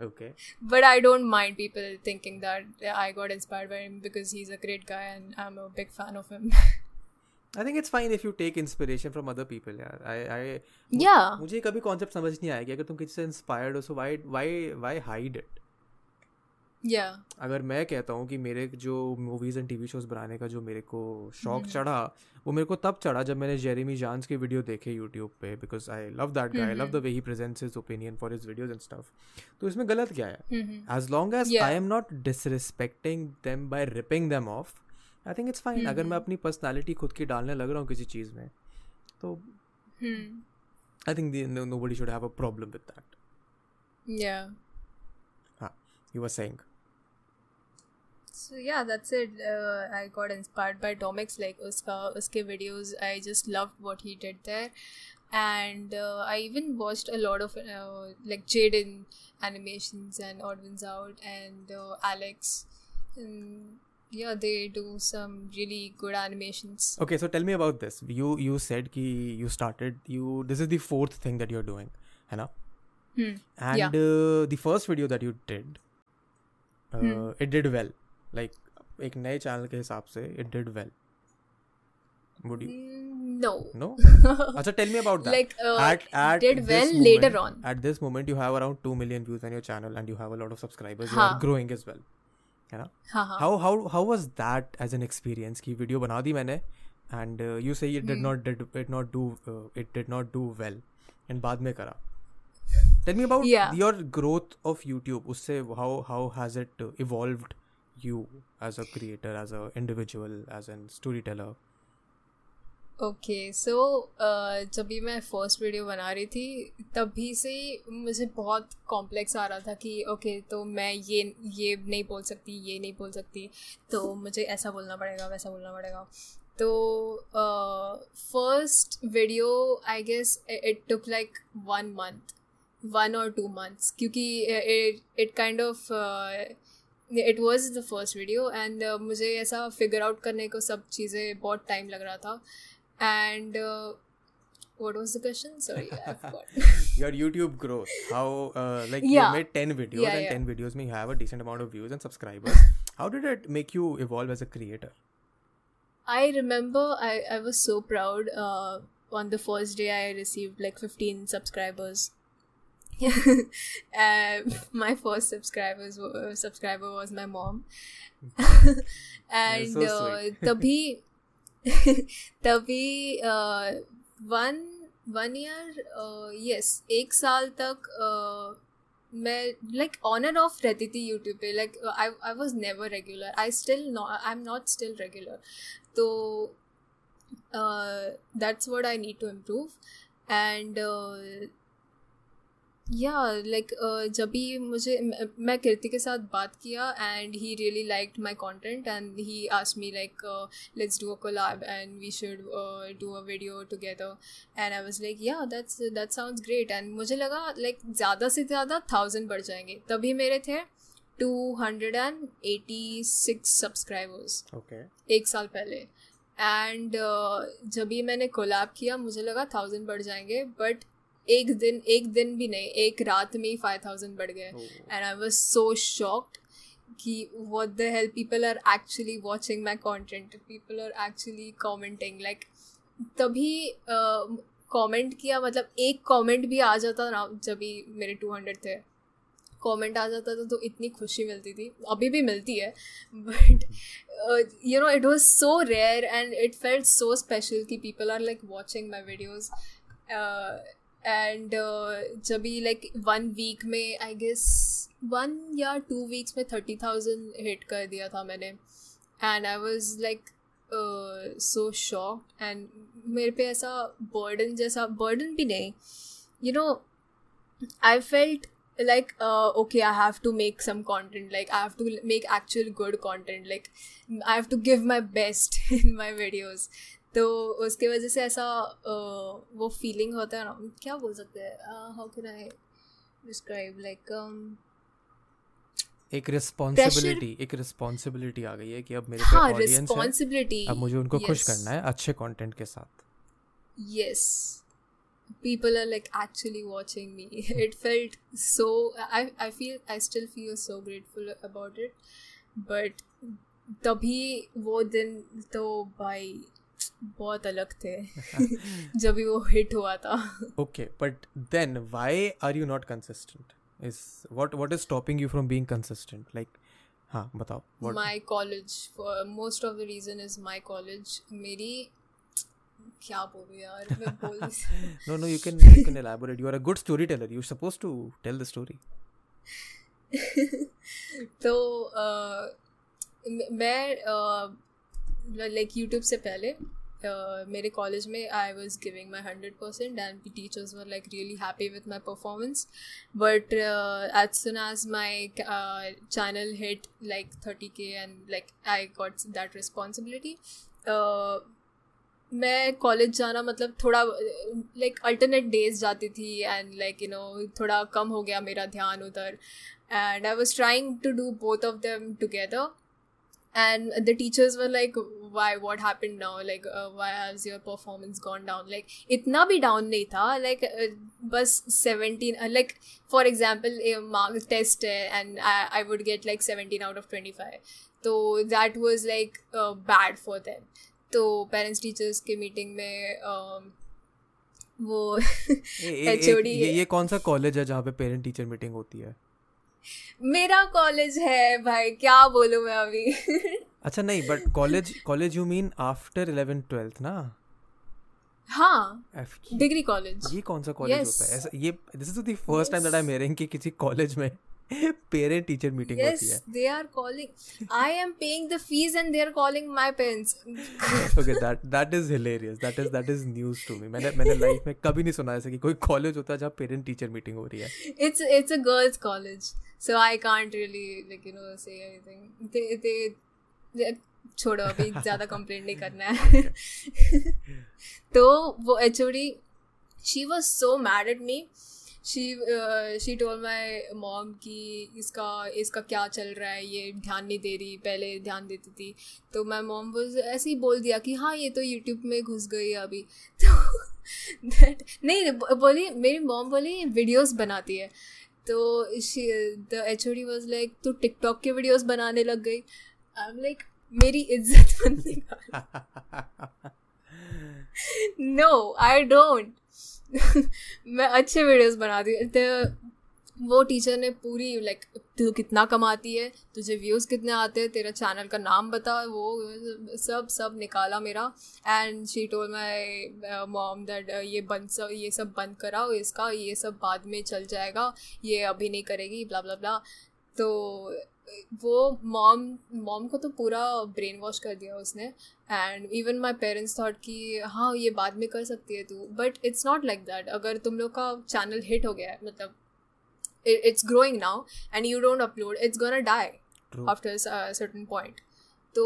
okay but i don't mind people thinking that i got inspired by him because he's a great guy and i'm a big fan of him I think it's fine if you take inspiration from other people यार I I yeah मुझे कभी कॉन्सेप्ट समझ नहीं आया कि अगर तुम किसी से इंस्पायर्ड हो सो why why why hide it yeah. अगर मैं कहता हूँ कि मेरे जो मूवीज़ एंड टीवी शोज़ बनाने का जो मेरे को शौक hmm. चढ़ा वो मेरे को तब चढ़ा जब मैंने जेरेमी जानस के वीडियो देखे यूट्यूब पे because I love that guy I love the way he presents his opinion for his videos and stuff तो इसमें गलत क्या है? As long as I am not disrespecting them by ripping them off I think it's fine अगर मैं अपनी पर्सनैलिटी खुद की डालने लग रहा हूँ किसी चीज़ में तो I think nobody should have a problem with that yeah हाँ you were saying so yeah that's it uh, i got inspired by Domix like uska uske videos i just loved what he did there and uh, i even watched a lot of uh, like jaden animations and odd ones out and uh, alex and yeah they do some really good animations Okay, so tell me about this. You you said ki you started you this is the fourth thing that you're doing, ना? hmm. And Yeah. uh, the first video that you did, uh, Hmm. it did well. Like एक नए चैनल के हिसाब से it did well. Would you? Mm, no No. अच्छा, tell me about that. like uh, at at did this well later moment- on At this moment, you have around two million views on your channel, and you have a lot of subscribers. You are हाँ. growing as well. है ना? हाँ हाँ How how how was that as an experience? कि video बना दी मैंने, and uh, you say it did Hmm. not did it not do uh, it did not do well, and बाद में करा. Tell me about Yeah. your growth of YouTube. उससे how how has it uh, evolved you as a creator, as a individual, as a storyteller? Okay so जब भी मैं फ़र्स्ट वीडियो बना रही थी तभी से ही मुझे बहुत कॉम्प्लेक्स आ रहा था कि ओके okay, तो मैं ये ये नहीं बोल सकती ये नहीं बोल सकती तो मुझे ऐसा बोलना पड़ेगा वैसा बोलना पड़ेगा तो first video I guess it took like one month one और टू मंथ्स क्योंकि it kind of It was the first video and मुझे ऐसा फिगर आउट करने को सब चीज़ें बहुत टाइम लग रहा था and uh, what was the question sorry i forgot your YouTube growth. How uh, like Yeah. you made ten videos, Yeah, and yeah. ten videos may have a decent amount of views and subscribers. how did it make you evolve as a creator? i remember i i was so proud uh, on the first day i received like 15 subscribers Uh, my first subscribers were, subscriber was my mom. And so uh, sweet. तभी तभी वन वन ईयर यस एक साल तक uh, मैं लाइक ऑन एंड ऑफ़ रहती थी यूट्यूब पे like I I was never regular I still I am not still regular तो that's what I need to improve and yeah like जब भी मुझे मैं कीर्ति के साथ बात किया and he really liked my content and he ask me like let's do a collab and we should do a video together and I was like yeah that's that sounds great and मुझे लगा लाइक like, ज़्यादा से ज़्यादा थाउज़ेंड बढ़ जाएँगे। तभी मेरे थे two hundred and eighty six subscribers Okay. एक साल पहले। एंड uh, जब भी मैंने कोलैब किया मुझे लगा थाउज़ेंड बढ़ जाएँगे बट एक दिन एक दिन भी नहीं एक रात में ही फाइव थाउज़ेंड बढ़ गए. And I was so shocked कि what the hell people are actually watching my content. People are actually commenting like तभी कमेंट किया मतलब एक कमेंट भी आ जाता ना जब भी मेरे टू हंड्रेड थे। कमेंट आ जाता था तो इतनी खुशी मिलती थी। अभी भी मिलती है but you know it was so rare and it felt so special कि people are like watching my videos and जब भी लाइक वन वीक में आई गेस वन या टू वीक्स में थर्टी थाउज़ेंड हिट कर दिया था मैंने। And I was like so shock and मेरे पे ऐसा बर्डन जैसा बर्डन भी नहीं। You know I felt like okay I have to make some content like I have to make actual good content like I have to give my best in my videos तो उसके वजह से ऐसा uh, वो फीलिंग होता है ना क्या बोल सकते हैं? How can I describe like एक रिस्पॉन्सिबिलिटी एक रिस्पॉन्सिबिलिटी आ गई है कि अब मेरे पे हाँ ऑडियंस है रिस्पॉन्सिबिलिटी अब मुझे उनको yes. खुश करना है अच्छे कंटेंट के साथ। Yes. People are like actually watching me. It felt so i i feel i still feel so grateful about it. But तभी वो दिन तो भाई बहुत अलग थे जब भी वो हिट हुआ था okay but then why are you not consistent is what what is stopping you from being consistent like हाँ बताओ my college most of the reason is my college मेरी क्या बोलूँ यार मैं बोल सकती। no no you can you can elaborate you are a good storyteller you're supposed to tell the story तो अ, मैं लाइक यूट्यूब से पहले अ, मेरे कॉलेज में I was giving my hundred percent and teachers were like really happy with my performance but as soon as my channel hit like thirty K and like I got that responsibility मैं कॉलेज जाना मतलब थोड़ा लाइक अल्टरनेट डेज़ जाती थी एंड लाइक यू नो थोड़ा कम हो गया मेरा ध्यान उधर. And I was trying to do both of them together and the teachers were like why what happened now like uh, why has your performance gone down like itna bhi down nahi tha like uh, bus 17 uh, like for example a mark test hai and I, I would get like 17 out of 25 so that was like uh, bad for them तो पेरेंट्स टीचर्स के मीटिंग में um, वो एच ये, ये कौन सा कॉलेज है जहाँ पे पेरेंट टीचर मीटिंग होती है मेरा कॉलेज है भाई क्या बोलूँ मैं अभी? अच्छा नहीं but college college you mean after eleven twelfth ना? हाँ डिग्री कॉलेज ये कौन सा कॉलेज yes. होता है? ऐसा ये this is the first time that I am hearing कि किसी कॉलेज में parent teacher meeting yes होती है they are calling i am paying the fees and they are calling my parents okay that that is hilarious that is that is news to me मैंने मैंने लाइफ में कभी नहीं सुना ऐसा कि कोई कॉलेज होता है जहाँ पेरेंट टीचर मीटिंग हो रही है it's it's a girls college so i can't really like you know say anything they they, they छोड़ो अभी ज़्यादा कंप्लेंट नहीं करना है तो वो H O D she was so mad at me she she told my mom कि इसका इसका क्या चल रहा है, ये ध्यान नहीं दे रही, पहले ध्यान देती थी। तो मैं मॉम वो ऐसे ही बोल दिया कि हाँ ये तो यूट्यूब में घुस गई अभी। तो दैट नहीं बोली, मेरी मॉम बोली वीडियोस बनाती है। तो the H O D was like तो टिकटॉक के वीडियोस बनाने लग गई। आई एम लाइक मेरी इज़्ज़त बनने का नो आई डोंट मैं अच्छे वीडियोस बनाती हूँ। वो टीचर ने पूरी लाइक तू कितना कमाती है, तुझे व्यूज़ कितने आते हैं, तेरा चैनल का नाम बता, वो, सब सब निकाला मेरा। And she told my mom that ये बंद सब ये सब बंद कराओ इसका, ये सब बाद में चल जाएगा, ये अभी नहीं करेगी ब्ला ब्ला ब्ला तो वो मॉम मॉम को तो पूरा ब्रेन वॉश कर दिया उसने। And even my parents thought कि हाँ ये बाद में कर सकती है तू. But it's not like that अगर तुम लोग का चैनल हिट हो गया है मतलब it's growing now and you don't upload it's gonna die after certain point तो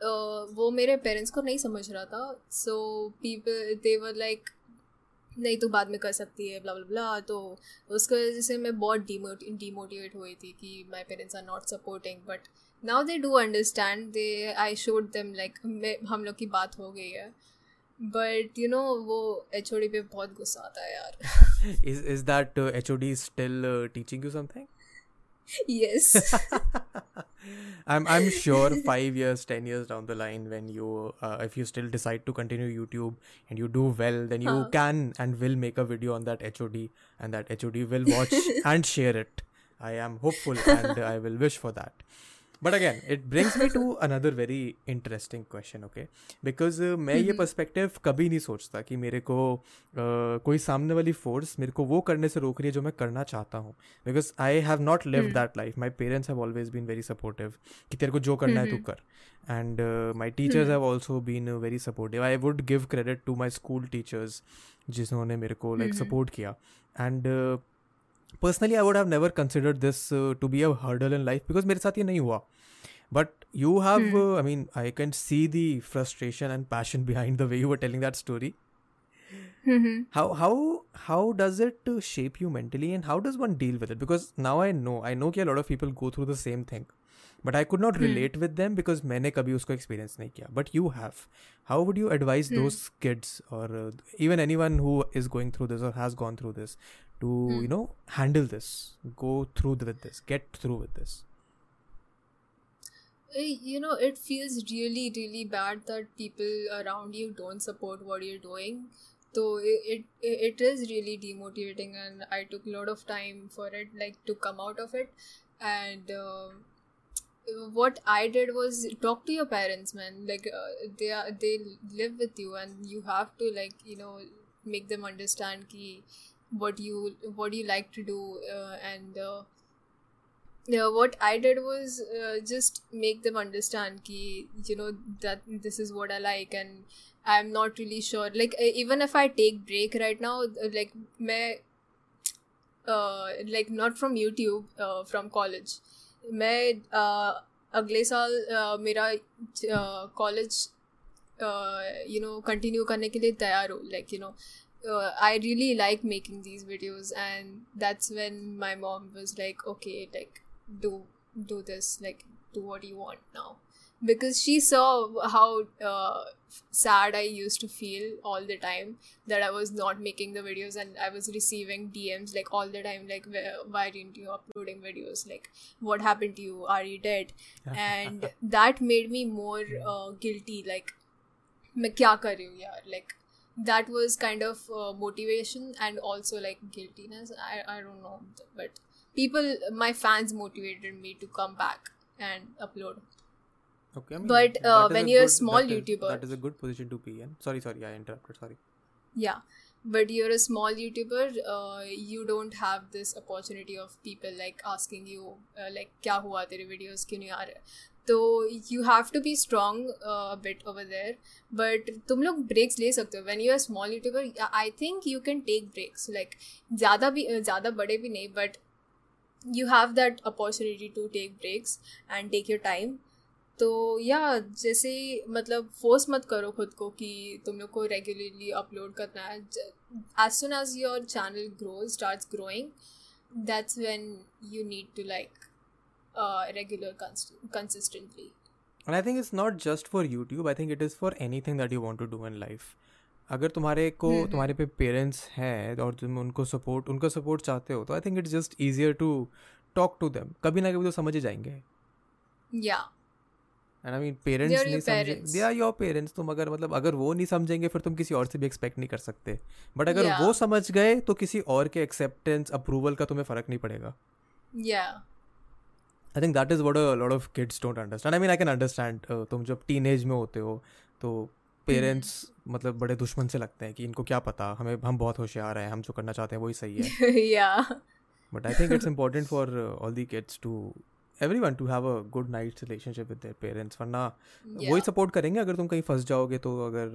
uh, वो मेरे पेरेंट्स को नहीं समझ रहा था. So people they were like नहीं तो बाद में कर सकती है ब्ला ब्ला ब्ला तो उसकी वजह से मैं बहुत डीमोटिवेट हुई थी कि my parents are not supporting but Now they do understand they I showed them like हम लोग की बात हो गई है बट यू नो वो एच पे बहुत गुस्सा आता है यार is is that H O D still teaching you something yes i'm i'm sure 5 years 10 years down the line when you uh, if you still decide to continue youtube and you do well then you huh. can and will make a video on that hod and that hod will watch and share it i am hopeful and i will wish for that But again it brings me to another very interesting question okay because मैं ये पर्सपेक्टिव mm-hmm. कभी नहीं सोचता कि मेरे को uh, कोई सामने वाली फोर्स मेरे को वो करने से रोक रही है जो मैं करना चाहता हूँ। Because I have not live that life my parents have always been very supportive कि तेरे को जो करना है तू mm-hmm. कर। And my teachers have also been very supportive I would give credit to my school teachers जिन्होंने मेरे को लाइक like, सपोर्ट mm-hmm. किया। And Personally I would have never considered this to be a hurdle in life because मेरे साथ ये नहीं हुआ but you have hmm. uh, i mean i can see the frustration and passion behind the way you were telling that story mm-hmm. how how how does it uh, shape you mentally and how does one deal with it because now i know i know कि a lot of people go through the same thing but i could not hmm. relate with them because मैंने कभी उसको experience नहीं किया but you have how would you advise hmm. those kids or uh, even anyone who is going through this or has gone through this to mm. you know handle this go through with this get through with this. Eh, you know it feels really really bad that people around you don't support what you're doing. So it, it it is really demotivating and i took a lot of time for it like to come out of it. And uh, what i did was talk to your parents man. Like uh, they are they live with you and you have to like you know make them understand ki what you what you like to do uh, and uh, yeah, what I did was uh, just make them understand ki, you know that this is what I like and I'm not really sure like even if I take break right now like मैं uh, like not from YouTube uh, from college मैं uh, अगले साल uh, मेरा कॉलेज यू नो कंटिन्यू करने के लिए तैयार हूँ like you no uh, I really like making these videos, and that's when my mom was like, "Okay, like do do this, like do what you want now," because she saw how uh, sad I used to feel all the time that I was not making the videos and I was receiving DMs like all the time like why didn't you uploading videos like what happened to you are you dead and that made me more uh, guilty like मैं क्या कर रही हूँ यार like that was kind of uh, motivation and also like guiltiness. I, I don't know but people my fans motivated me to come back and upload. Okay I mean, but uh, when you're good, a small that youtuber is, that is a good position to be in. Sorry sorry i interrupted sorry. Yeah but you're a small youtuber uh, you don't have this opportunity of people like asking you uh, like kya hua tere videos? Kyun aa तो you have to be strong bet over there but तुम लोग ब्रेक्स ले सकते हो. When you are small YouTuber I think you can take breaks like ज़्यादा भी ज़्यादा बड़े भी नहीं but you have that opportunity to take breaks and take your time तो या जैसे मतलब फोर्स मत करो खुद को कि तुम लोग को रेगुलरली अपलोड करना है. As soon as your channel grow start growing that's when you need to like regular consistently And I think it's not just for YouTube. I think it is for anything that you want to do in life. अगर तुम्हारे को हम्म, तुम्हारे पे पेरेंट्स हैं और तुम उनको सपोर्ट उनका सपोर्ट चाहते हो तो I think it's just easier to talk to them कभी ना कभी तो समझ ही जाएँगे या एंड आई मीन पेरेंट्स नहीं समझे दे आर योर पेरेंट्स तुम अगर मतलब अगर वो नहीं समझेंगे फिर तुम किसी और से भी एक्सपेक्ट नहीं कर सकते। बट अगर Yeah. वो समझ गए तो किसी और के एक्सेप्टेंस अप्रूवल का तुम्हें फ़र्क नहीं पड़ेगा। Yeah I think that is what a lot of kids don't understand I mean I can understand तुम जब टीन एज में होते हो तो पेरेंट्स मतलब बड़े दुश्मन से लगते हैं कि इनको क्या पता हमें हम बहुत होशियार हैं हम जो करना चाहते हैं वही सही है। But I think it's important for all the kids to every one to have a good night relationship with their parents वरना वही सपोर्ट करेंगे अगर तुम कहीं फंस जाओगे तो अगर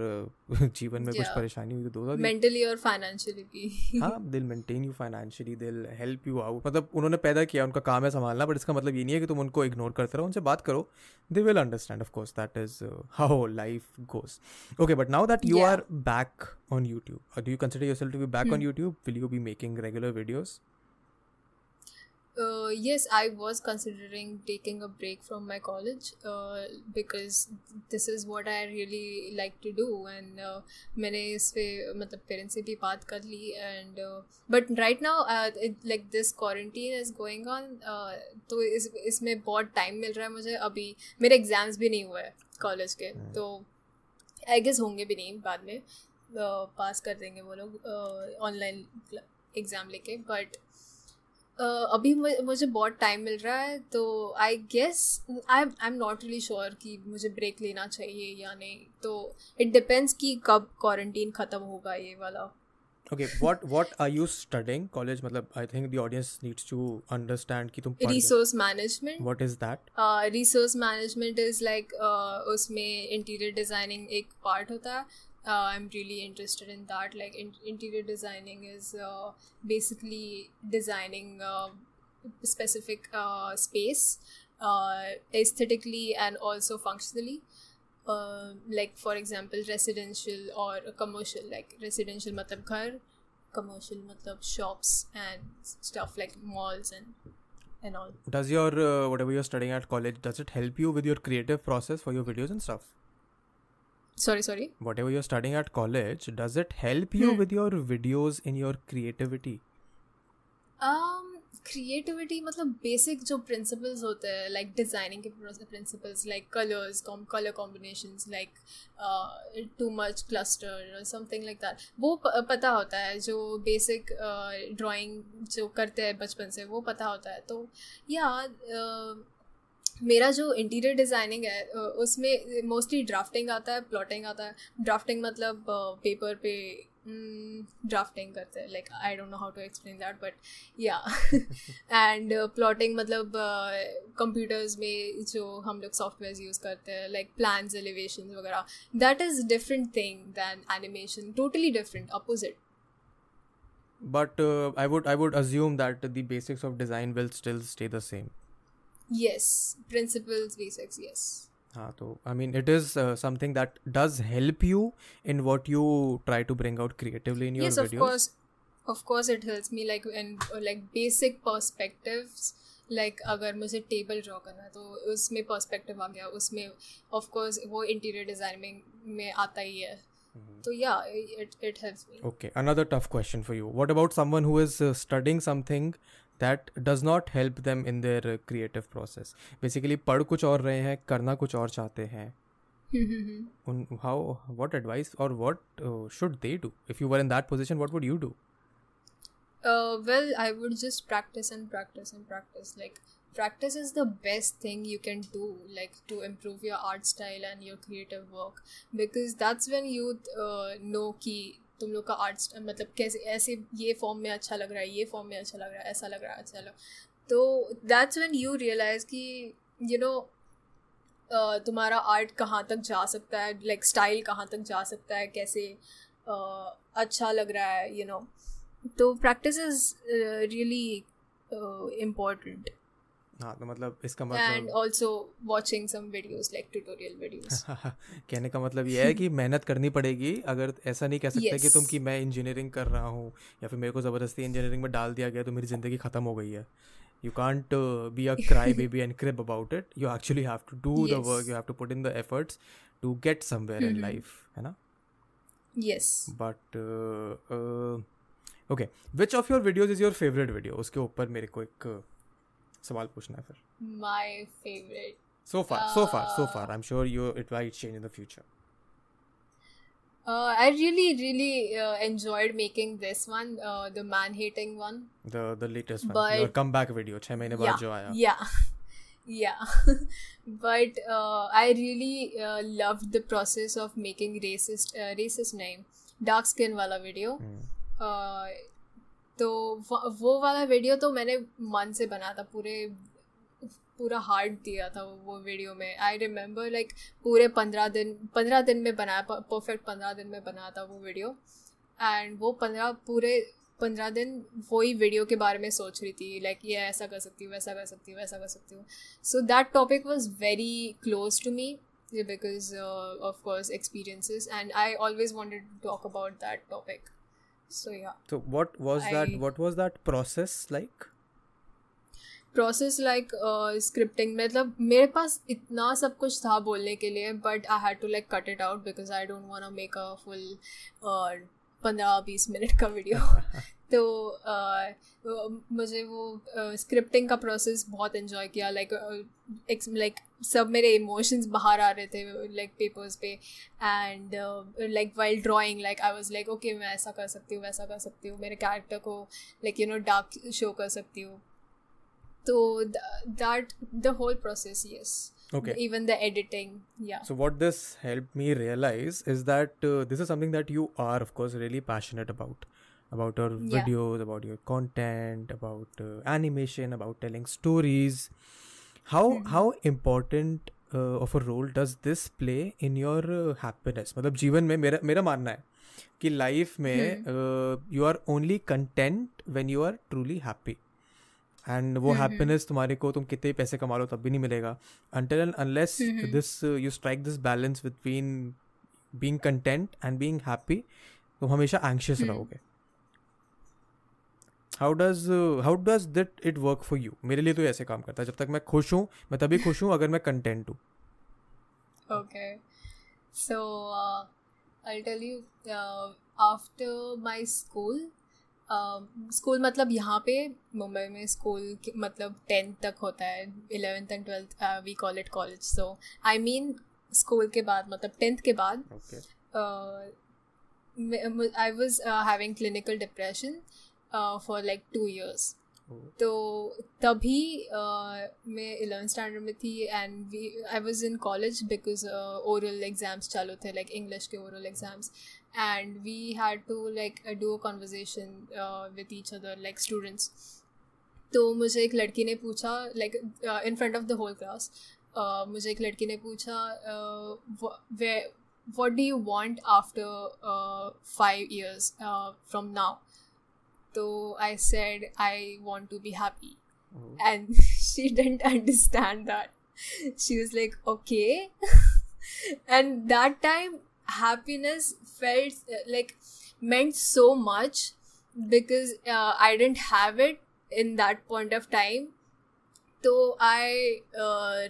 uh, जीवन में कुछ Yeah. परेशानी हुई तो दो मेंटली और फाइनेंशियली भी। हाँ they'll maintain you financially they'll help you out मतलब उन्होंने पैदा किया उनका काम है संभालना बट इसका मतलब ये नहीं है कि तुम उनको इग्नोर करते रहो उनसे बात करो। They will understand of course that is how life goes okay but now that you Yeah. Are back on YouTube do you consider yourself to be back on YouTube will you be making regular videos Uh, yes, I was considering taking a break from my college uh, because this is what I really like to do and uh, मैंने इस पे मतलब पेरेंट्स से भी बात कर ली and uh, but right now uh, it, like this quarantine is going on uh, तो इस इसमें बहुत टाइम मिल रहा है मुझे अभी मेरे एग्ज़ाम्स भी नहीं हुए हैं कॉलेज के तो आई गेस होंगे भी नहीं बाद में पास कर देंगे वो लोग ऑनलाइन एग्ज़ाम लेके बट uh, अभी मुझे बहुत टाइम मिल रहा है तो I guess I I am not really sure कि मुझे ब्रेक लेना चाहिए या नहीं। तो इट डिपेंड्स कि कब क्वारंटीन ख़त्म होगा ये वाला। Okay what what are you studying college मतलब I think the audience needs to understand कि तुम resource management what is that resource management is like उसमें इंटीरियर डिज़ाइनिंग एक पार्ट होता है। uh, i'm really interested in that. Like in- interior designing is uh, basically designing a specific uh, space uh, aesthetically and also functionally. Uh, like for example residential or commercial like residential matlab ghar commercial matlab shops and stuff like malls and and all. Does your whatever you're studying at college does it help you with your creative process for your videos and stuff? Sorry sorry whatever you're studying at college does it help you Hmm. with your videos in your creativity um creativity मतलब basic जो principles होते हैं like designing के principles like colors com color combinations like uh, too much cluster or something like that वो पता होता है जो basic uh, drawing जो करते हैं बचपन से वो पता होता है तो या uh, मेरा जो इंटीरियर डिज़ाइनिंग है उसमें मोस्टली ड्राफ्टिंग आता है प्लॉटिंग आता है। ड्राफ्टिंग मतलब पेपर पे ड्राफ्टिंग करते हैं। Like I don't know how to explain that but yeah and plotting मतलब कंप्यूटर्स में जो हम लोग सॉफ्टवेयर यूज़ करते हैं लाइक प्लान्स एलिवेशन वगैरह। That is different thing than animation totally different opposite but uh, i would i would assume that the basics of design will still stay the same. Yes principles basics yes. हाँ तो I mean it is something that does help you in what you try to bring out creatively in your yes of videos course. Of course it helps me like in uh, like basic perspectives. Like like, अगर मुझे टेबल ड्रॉ करना है तो उसमें पर्सपेक्टिव आ गया। उसमें ऑफ़ कोर्स वो इंटीरियर डिज़ाइनिंग में आता ही है। तो yeah it it helps me okay another tough question for you what about someone who is studying something that does not help them in their creative process basically पढ़ कुछ और रहे हैं करना कुछ और चाहते हैं उन हाउ व्हाट एडवाइस और what should they do if you were in that position what would you do uh, well i would just practice and practice and practice like practice is the best thing you can do like to improve your art style and your creative work because that's when you uh, know कि तुम लोग का आर्ट मतलब कैसे ऐसे ये फॉर्म में अच्छा लग रहा है ये फॉर्म में अच्छा लग रहा है ऐसा लग रहा है अच्छा लग तो दैट्स व्हेन यू रियलाइज़ कि यू नो तुम्हारा आर्ट कहाँ तक जा सकता है लाइक स्टाइल कहाँ तक जा सकता है कैसे uh, अच्छा लग रहा है यू you नो know. तो प्रैक्टिस इज़ रियली इम्पोर्टेंट हाँ तो मतलब इसका मतलब and also watching some videos like tutorial videos कहने का मतलब ये है कि मेहनत करनी पड़ेगी अगर ऐसा नहीं कह सकते yes. कि तुम कि मैं इंजीनियरिंग कर रहा हूँ या फिर मेरे को ज़बरदस्ती इंजीनियरिंग में डाल दिया गया तो मेरी ज़िंदगी ख़त्म हो गई है। You can't be be a cry baby and crib about it. You actually have to do yes. the work you have to put in the efforts to get somewhere mm-hmm. in life है ना? Yes. But uh, uh, okay which of your videos is your favourite video उसके ऊपर मेरे को एक सवाल पूछना है फिर my favourite so far uh, so far so far i'm sure you it might change in the future uh, I really, really uh, enjoyed making this one, uh, the man hating one. The the latest but, one, your comeback video, छह महीने बाद जो आया. Yeah, yeah. but uh, I really uh, loved the process of making racist, uh, racist name, dark skin वाला video. Mm. तो वो वाला वीडियो तो मैंने मन से बना था पूरे पूरा हार्ट दिया था वो वीडियो में। आई रिमेम्बर लाइक पूरे पंद्रह दिन पंद्रह दिन में बनाया परफेक्ट पंद्रह दिन में बनाया था वो वीडियो एंड वो पंद्रह पूरे पंद्रह दिन वही वीडियो के बारे में सोच रही थी लाइक like, ये ऐसा कर सकती हूँ वैसा कर सकती हूँ वैसा कर सकती हूँ। So that topic was very close to me because of course experiences and I always wanted to talk about that topic so yeah. So what was I, that what was that process like? Process like scripting मतलब मेरे पास इतना सब कुछ था बोलने के लिए but I had to like cut it out because I don't want make a full पंद्रह बीस मिनट का वीडियो। तो uh, मुझे वो स्क्रिप्टिंग का प्रोसेस बहुत इन्जॉय किया लाइक लाइक सब मेरे इमोशंस बाहर आ रहे थे लाइक पेपर्स पे। And like while drawing like I was like okay मैं ऐसा कर सकती हूँ वैसा कर सकती हूँ मेरे कैरेक्टर को like you know dark show कर सकती हूँ। तो that the whole process yes okay even the editing yeah so what this helped me realize is that uh, this is something that you are of course really passionate about about your yeah. videos about your content about uh, animation about telling stories how mm-hmm. how important uh, of a role does this play in your uh, happiness मतलब जीवन में मेरा मेरा मानना है कि लाइफ में you are only content when you are truly happy And वो हैप्पीनेस तुम्हारे को तुम कितने पैसे कमा लो तब भी नहीं मिलेगा। Until and unless this you strike this balance between being content and being happy तुम हमेशा एंशियस रहोगे। How does how does did it work for you मेरे लिए तो ऐसे काम करता है। जब तक मैं खुश हूँ मैं तभी खुश हूँ अगर मैं कंटेंट हूँ। Okay so I tell you after my school school मतलब यहाँ पे मुंबई में स्कूल मतलब टेंथ तक होता है eleventh and twelfth we call it college so I mean school के बाद मतलब टेंथ के बाद I was having clinical depression for like two years तो तभी uh, मैं इलेवन स्टैंडर्ड में थी and we I was in college because oral exams चालू थे लाइक इंग्लिश के oral exams and we had to like uh, do a conversation uh, with each other like students तो मुझे एक लड़की ने पूछा like in front of the whole class मुझे एक लड़की ने पूछा वे what do you want after uh, five years uh, from now so i said i want to be happy oh. and she didn't understand that she was like okay and that time happiness felt uh, like meant so much because uh, I didn't have it in that point of time. तो I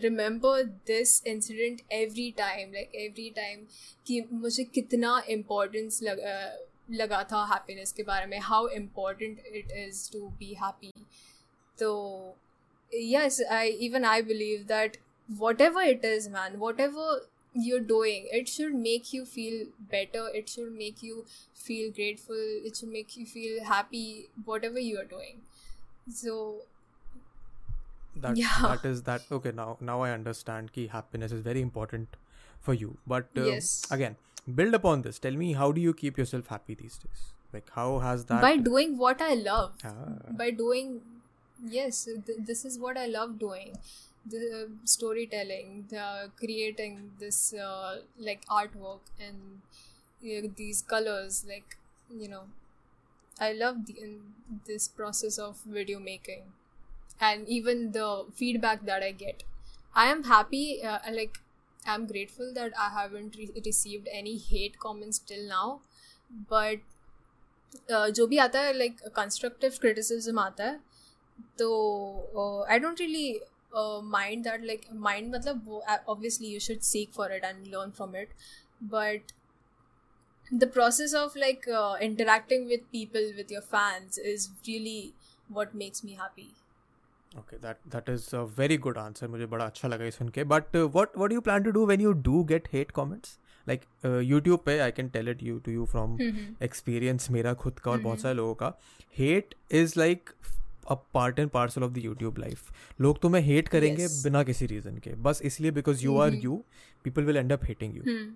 remember this incident every time like every time कि मुझे कितना इम्पोर्टेंस लग, uh, लगा था हैप्पीनेस के बारे में how important it is to be happy तो yes i even i believe that whatever it is man whatever you're doing. It should make you feel better. It should make you feel grateful. It should make you feel happy whatever you are doing. So that Yeah. that is that. Okay now now i understand ki happiness is very important for you. But uh, Yes. again build upon this. Tell me how do you keep yourself happy these days? Like how has that by doing what i love. Ah. by doing yes th- this is what i love doing the uh, storytelling the creating this uh, like artwork and uh, these colors like you know i love the, in this process of video making and even the feedback that i get i am happy uh, like i'm grateful that i haven't re- received any hate comments till now but uh, जो भी आता है लाइक कंस्ट्रक्टिव क्रिटिसिज्म आता है तो I don't really mind that like mind मतलब वो obviously you should seek for it and learn from it but the process of like interacting with people with your fans is really what makes me happy okay that that is a very good answer मुझे बड़ा अच्छा लगा इस सुन but what what you plan to do when you do get hate comments like YouTube पे I can tell it you to you from experience मेरा खुद का और बहुत सारे लोगों का. Hate is like a part and parcel of the YouTube life लोग तुम्हें hate करेंगे Yes. बिना किसी reason के बस इसलिए because you are you people will end up hating you Hmm.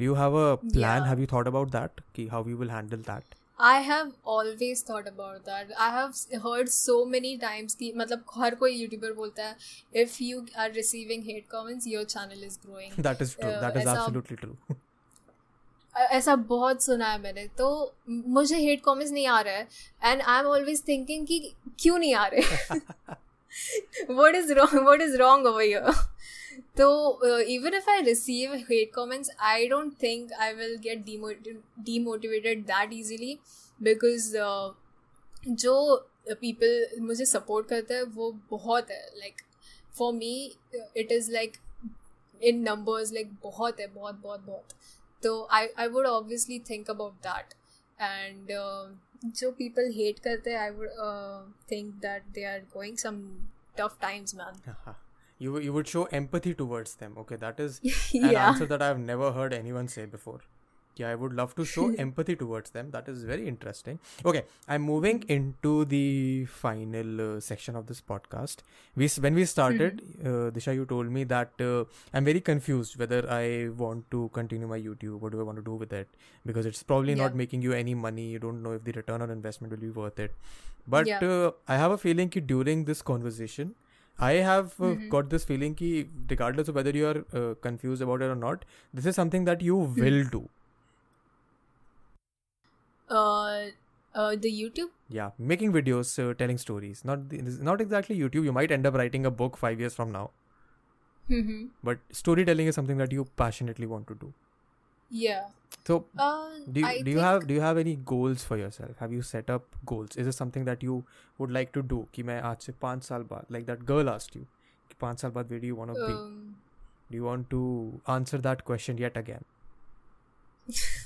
do you have a plan Yeah. have you thought about that कि how you will handle that I have always thought about that. I have heard so many times कि मतलब हर कोई यूट्यूबर बोलता है if you are receiving hate comments your channel is growing. that is true Uh, that is ऐसा- absolutely true ऐ- ऐसा बहुत सुना है मैंने। तो मुझे हेट कॉमेंट्स नहीं आ रहा है। And I am always thinking कि क्यों नहीं आ रहे? What is wrong what is wrong our year तो even if I receive hate comments I don't think I will get demotivated that easily because जो पीपल मुझे सपोर्ट करते हैं वो बहुत है। Like for me it is like in numbers like बहुत है बहुत बहुत, बहुत. तो I I would obviously think about that and uh, जो people hate करते हैं I would uh, think that they are going some tough times man you you would show empathy towards them okay that is an Yeah. answer that i've never heard anyone say before yeah i would love to show empathy towards them. That is very interesting. Okay i'm moving into the final uh, section of this podcast. We when we started uh, disha you told me that uh, i'm very confused whether i want to continue my youtube. What do i want to do with it? Because it's probably not making you any money. You don't know if the return on investment will be worth it. But Yeah. uh, i have a feeling that during this conversation I have uh, Mm-hmm. got this feeling ki regardless of whether you are uh, confused about it or not, this is something that you will do. uh, uh, the YouTube Yeah, making videos, uh, telling stories. Not the, this is not exactly YouTube. You might end up writing a book five years from now, mm-hmm. but storytelling is something that you passionately want to do. yeah So, uh, do you, I do you think- have do you have any goals for yourself? Have you set up goals? Is it something that you would like to do? कि मैं आज से पाँच साल बाद like that girl asked you कि पाँच साल बाद where do you want to be? um, Do you want to answer that question yet again?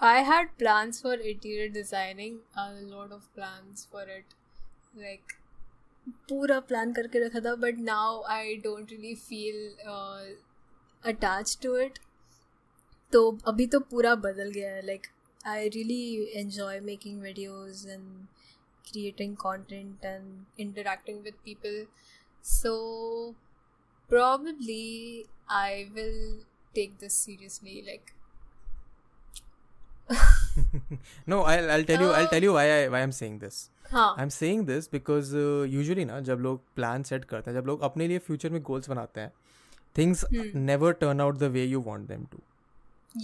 I had plans for interior designing, a lot of plans for it. Like, पूरा प्लान करके रखा था but now I don't really feel attach to it तो अभी तो पूरा बदल गया है like I really enjoy making videos and creating content and interacting with people so probably i will take this seriously like no, I'll I'll tell you I'll tell you why I why I'm saying this. हाँ। I'm saying this because uh, usually ना जब लोग प्लान सेट करते हैं जब लोग अपने लिए फ्यूचर में गोल्स बनाते हैं things never turn out the way you want them to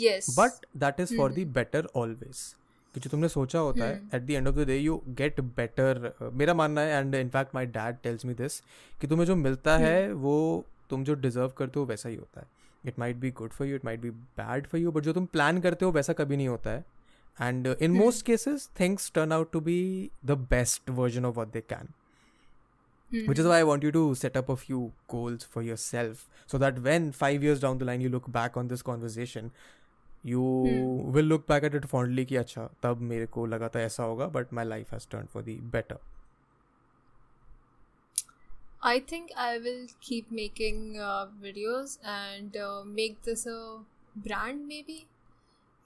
yes but that is for the better always कि जो तुमने सोचा होता है at the end of the day you get better मेरा मानना है and in fact my dad tells me this कि तुम्हें जो मिलता है वो तुम जो डिजर्व करते हो वैसा ही होता है। It might be good for you it might be bad for you but जो तुम प्लान करते हो वैसा कभी नहीं होता है। And in most cases things turn out to be the best version of what they can which is I want you to set up of you goals for yourself so that when five years down the line you look back on this conversation you will look back at it fondly कि अच्छा तब मेरे को लगा था ऐसा होगा but my life has turn for the better I think I will keep making uh, videos and uh, make this a brand maybe.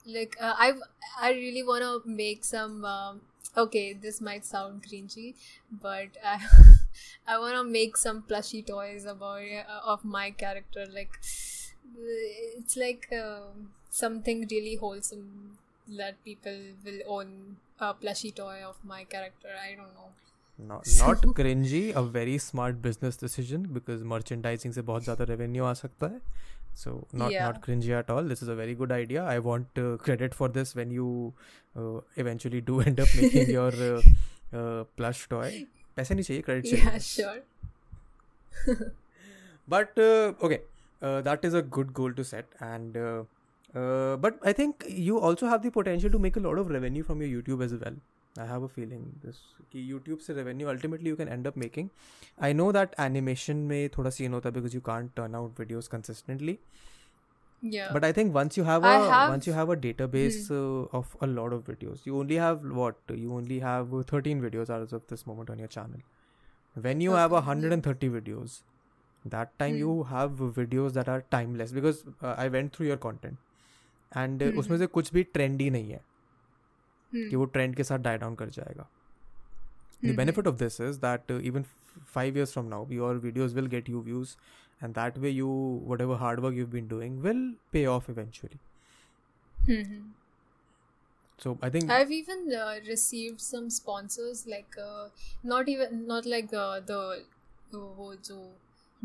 Like uh, I, I really want to make some. Um, okay, this might sound cringy, but I, I want to make some plushy toys about uh, of my character. Like it's like um something really wholesome that people will own a plushy toy of my character. I don't know Not, So- not cringy, a very smart business decision because merchandising से बहुत ज़्यादा revenue आ सकता है. So not Yeah. not cringy at all. This is a very good idea. I want uh, credit for this when you uh, eventually do end up making your uh, uh, plush toy. पैसे नहीं चाहिए credit चाहिए. Yeah, sure. But uh, okay, uh, that is a good goal to set. And uh, uh, but I think you also have the potential to make a lot of revenue from your YouTube as well. I have a feeling this कि YouTube से revenue ultimately you can end up making. I know that animation में थोड़ा scene होता है because you can't turn out videos consistently. Yeah. But I think once you have a I have- once you have a database uh, of a lot of videos, you only have what? You only have uh, 13 videos as of this moment on your channel. When you have a Okay, 130 videos, that time Hmm. you have videos that are timeless because uh, I went through your content and uh, Hmm. उसमें से कुछ भी trendy नहीं है Hmm. कि वो ट्रेंड के साथ डाई डाउन कर जाएगा the Mhm. benefit of this is that uh, even f- five years from now your videos will get you views and that way you whatever hard work you've been doing will pay off eventually Mhm. so i think I've even uh, received some sponsors, like uh, not even not like the the वो जो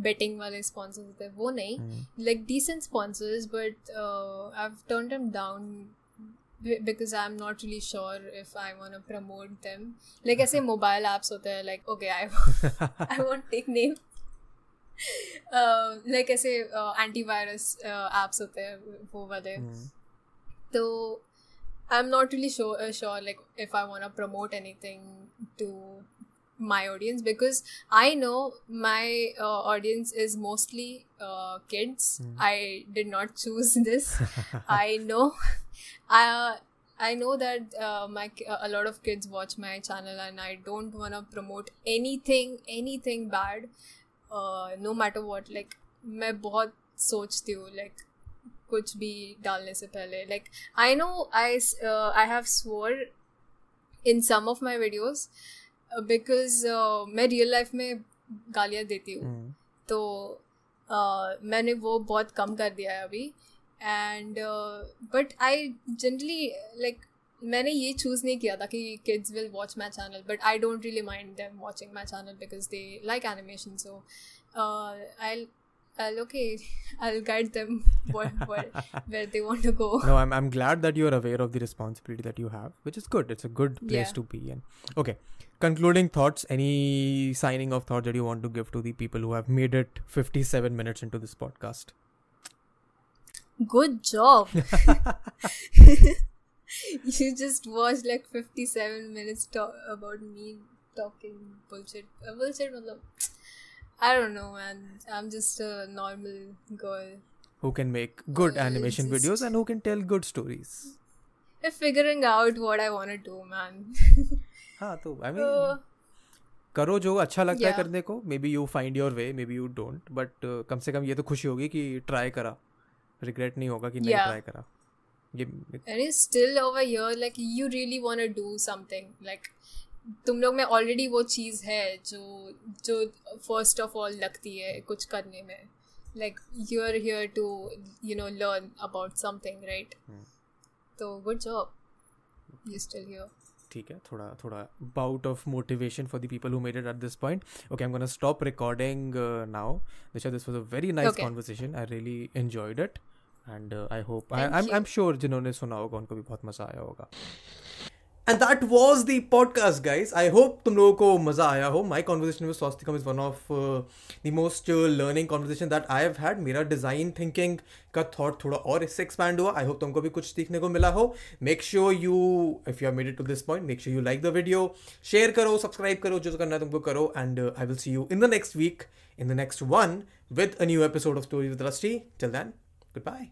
betting वाले sponsors होते हैं वो नहीं Hmm. like decent sponsors, but uh, I've turned them down because I'm not really sure if I want to promote them. Like ऐसे mobile apps होते हैं like okay I I won't take name. Uh, like ऐसे uh, antivirus uh, apps होते हैं वो वाले Hmm. So I'm not really sure uh, sure like if I want to promote anything to my audience because I know my uh, audience is mostly uh, kids. Hmm. I did not choose this. I know. I I know that uh, my a lot of kids watch my channel and I don't want to promote anything anything bad. Uh, no matter what. Like मैं बहुत सोचती हूँ like कुछ भी डालने से पहले like I know I uh, I have swore in some of my videos uh, because uh, मैं real life में गालियाँ देती हूँ Hmm. तो uh, मैंने वो बहुत कम कर दिया है अभी And but I generally like मैंने ये चूज़ नहीं किया था कि kids will watch my channel but I don't really mind them watching my channel because they like animation so I I'll okay, I'll guide them where, where, where they want to go. no I'm, I'm glad that you're aware of the responsibility that you have which is good it's a good place Yeah. to be in okay concluding thoughts any signing of thoughts that you want to give to the people who have made it 57 minutes into this podcast Good job. you just watched like 57 minutes talk about me talking bullshit. Uh, bullshit, matlab, I don't know, man. I'm just a normal girl. who can make good Uh, animation just- videos and who can tell good stories I'm figuring out what I want to do, man. हाँ तो आई मीन Uh, करो जो अच्छा लगता yeah. है करने को maybe you find your way maybe you don't but कम से कम ये तो खुशी होगी कि ट्राई करा रिग्रेट नहीं होगा कि नहीं. ट्राई करा। ये and it's still over here like you really want to do something like तुम लोग में ऑलरेडी वो चीज़ है जो जो फ़र्स्ट ऑफ़ ऑल लगती है कुछ करने में। Like you are here to you know learn about something right. तो good job you still here ठीक है थोड़ा थोड़ा bout of motivation for the people who made it at this point okay I am gonna stop recording now this was a very nice. Conversation I really enjoyed it and I hope I. Am sure जिन्होंने सुना होगा उनको भी बहुत मज़ा आया होगा। And that was the podcast guys I hope तुम लोगों को मज़ा आया हो। My conversation with Swastikam is one of the most learning conversation that I have had मेरा डिज़ाइन थिंकिंग का थॉट थोड़ा और इससे एक्सपैंड हुआ। आई होप तुमको भी कुछ सीखने को मिला हो। Make sure you if you are made it to this point make sure you like the video share करो सब्सक्राइब करो जो करना है तुमको करो। And I will see you in the next week in the next one with a new episode of Stories with Rusty. Till then, goodbye.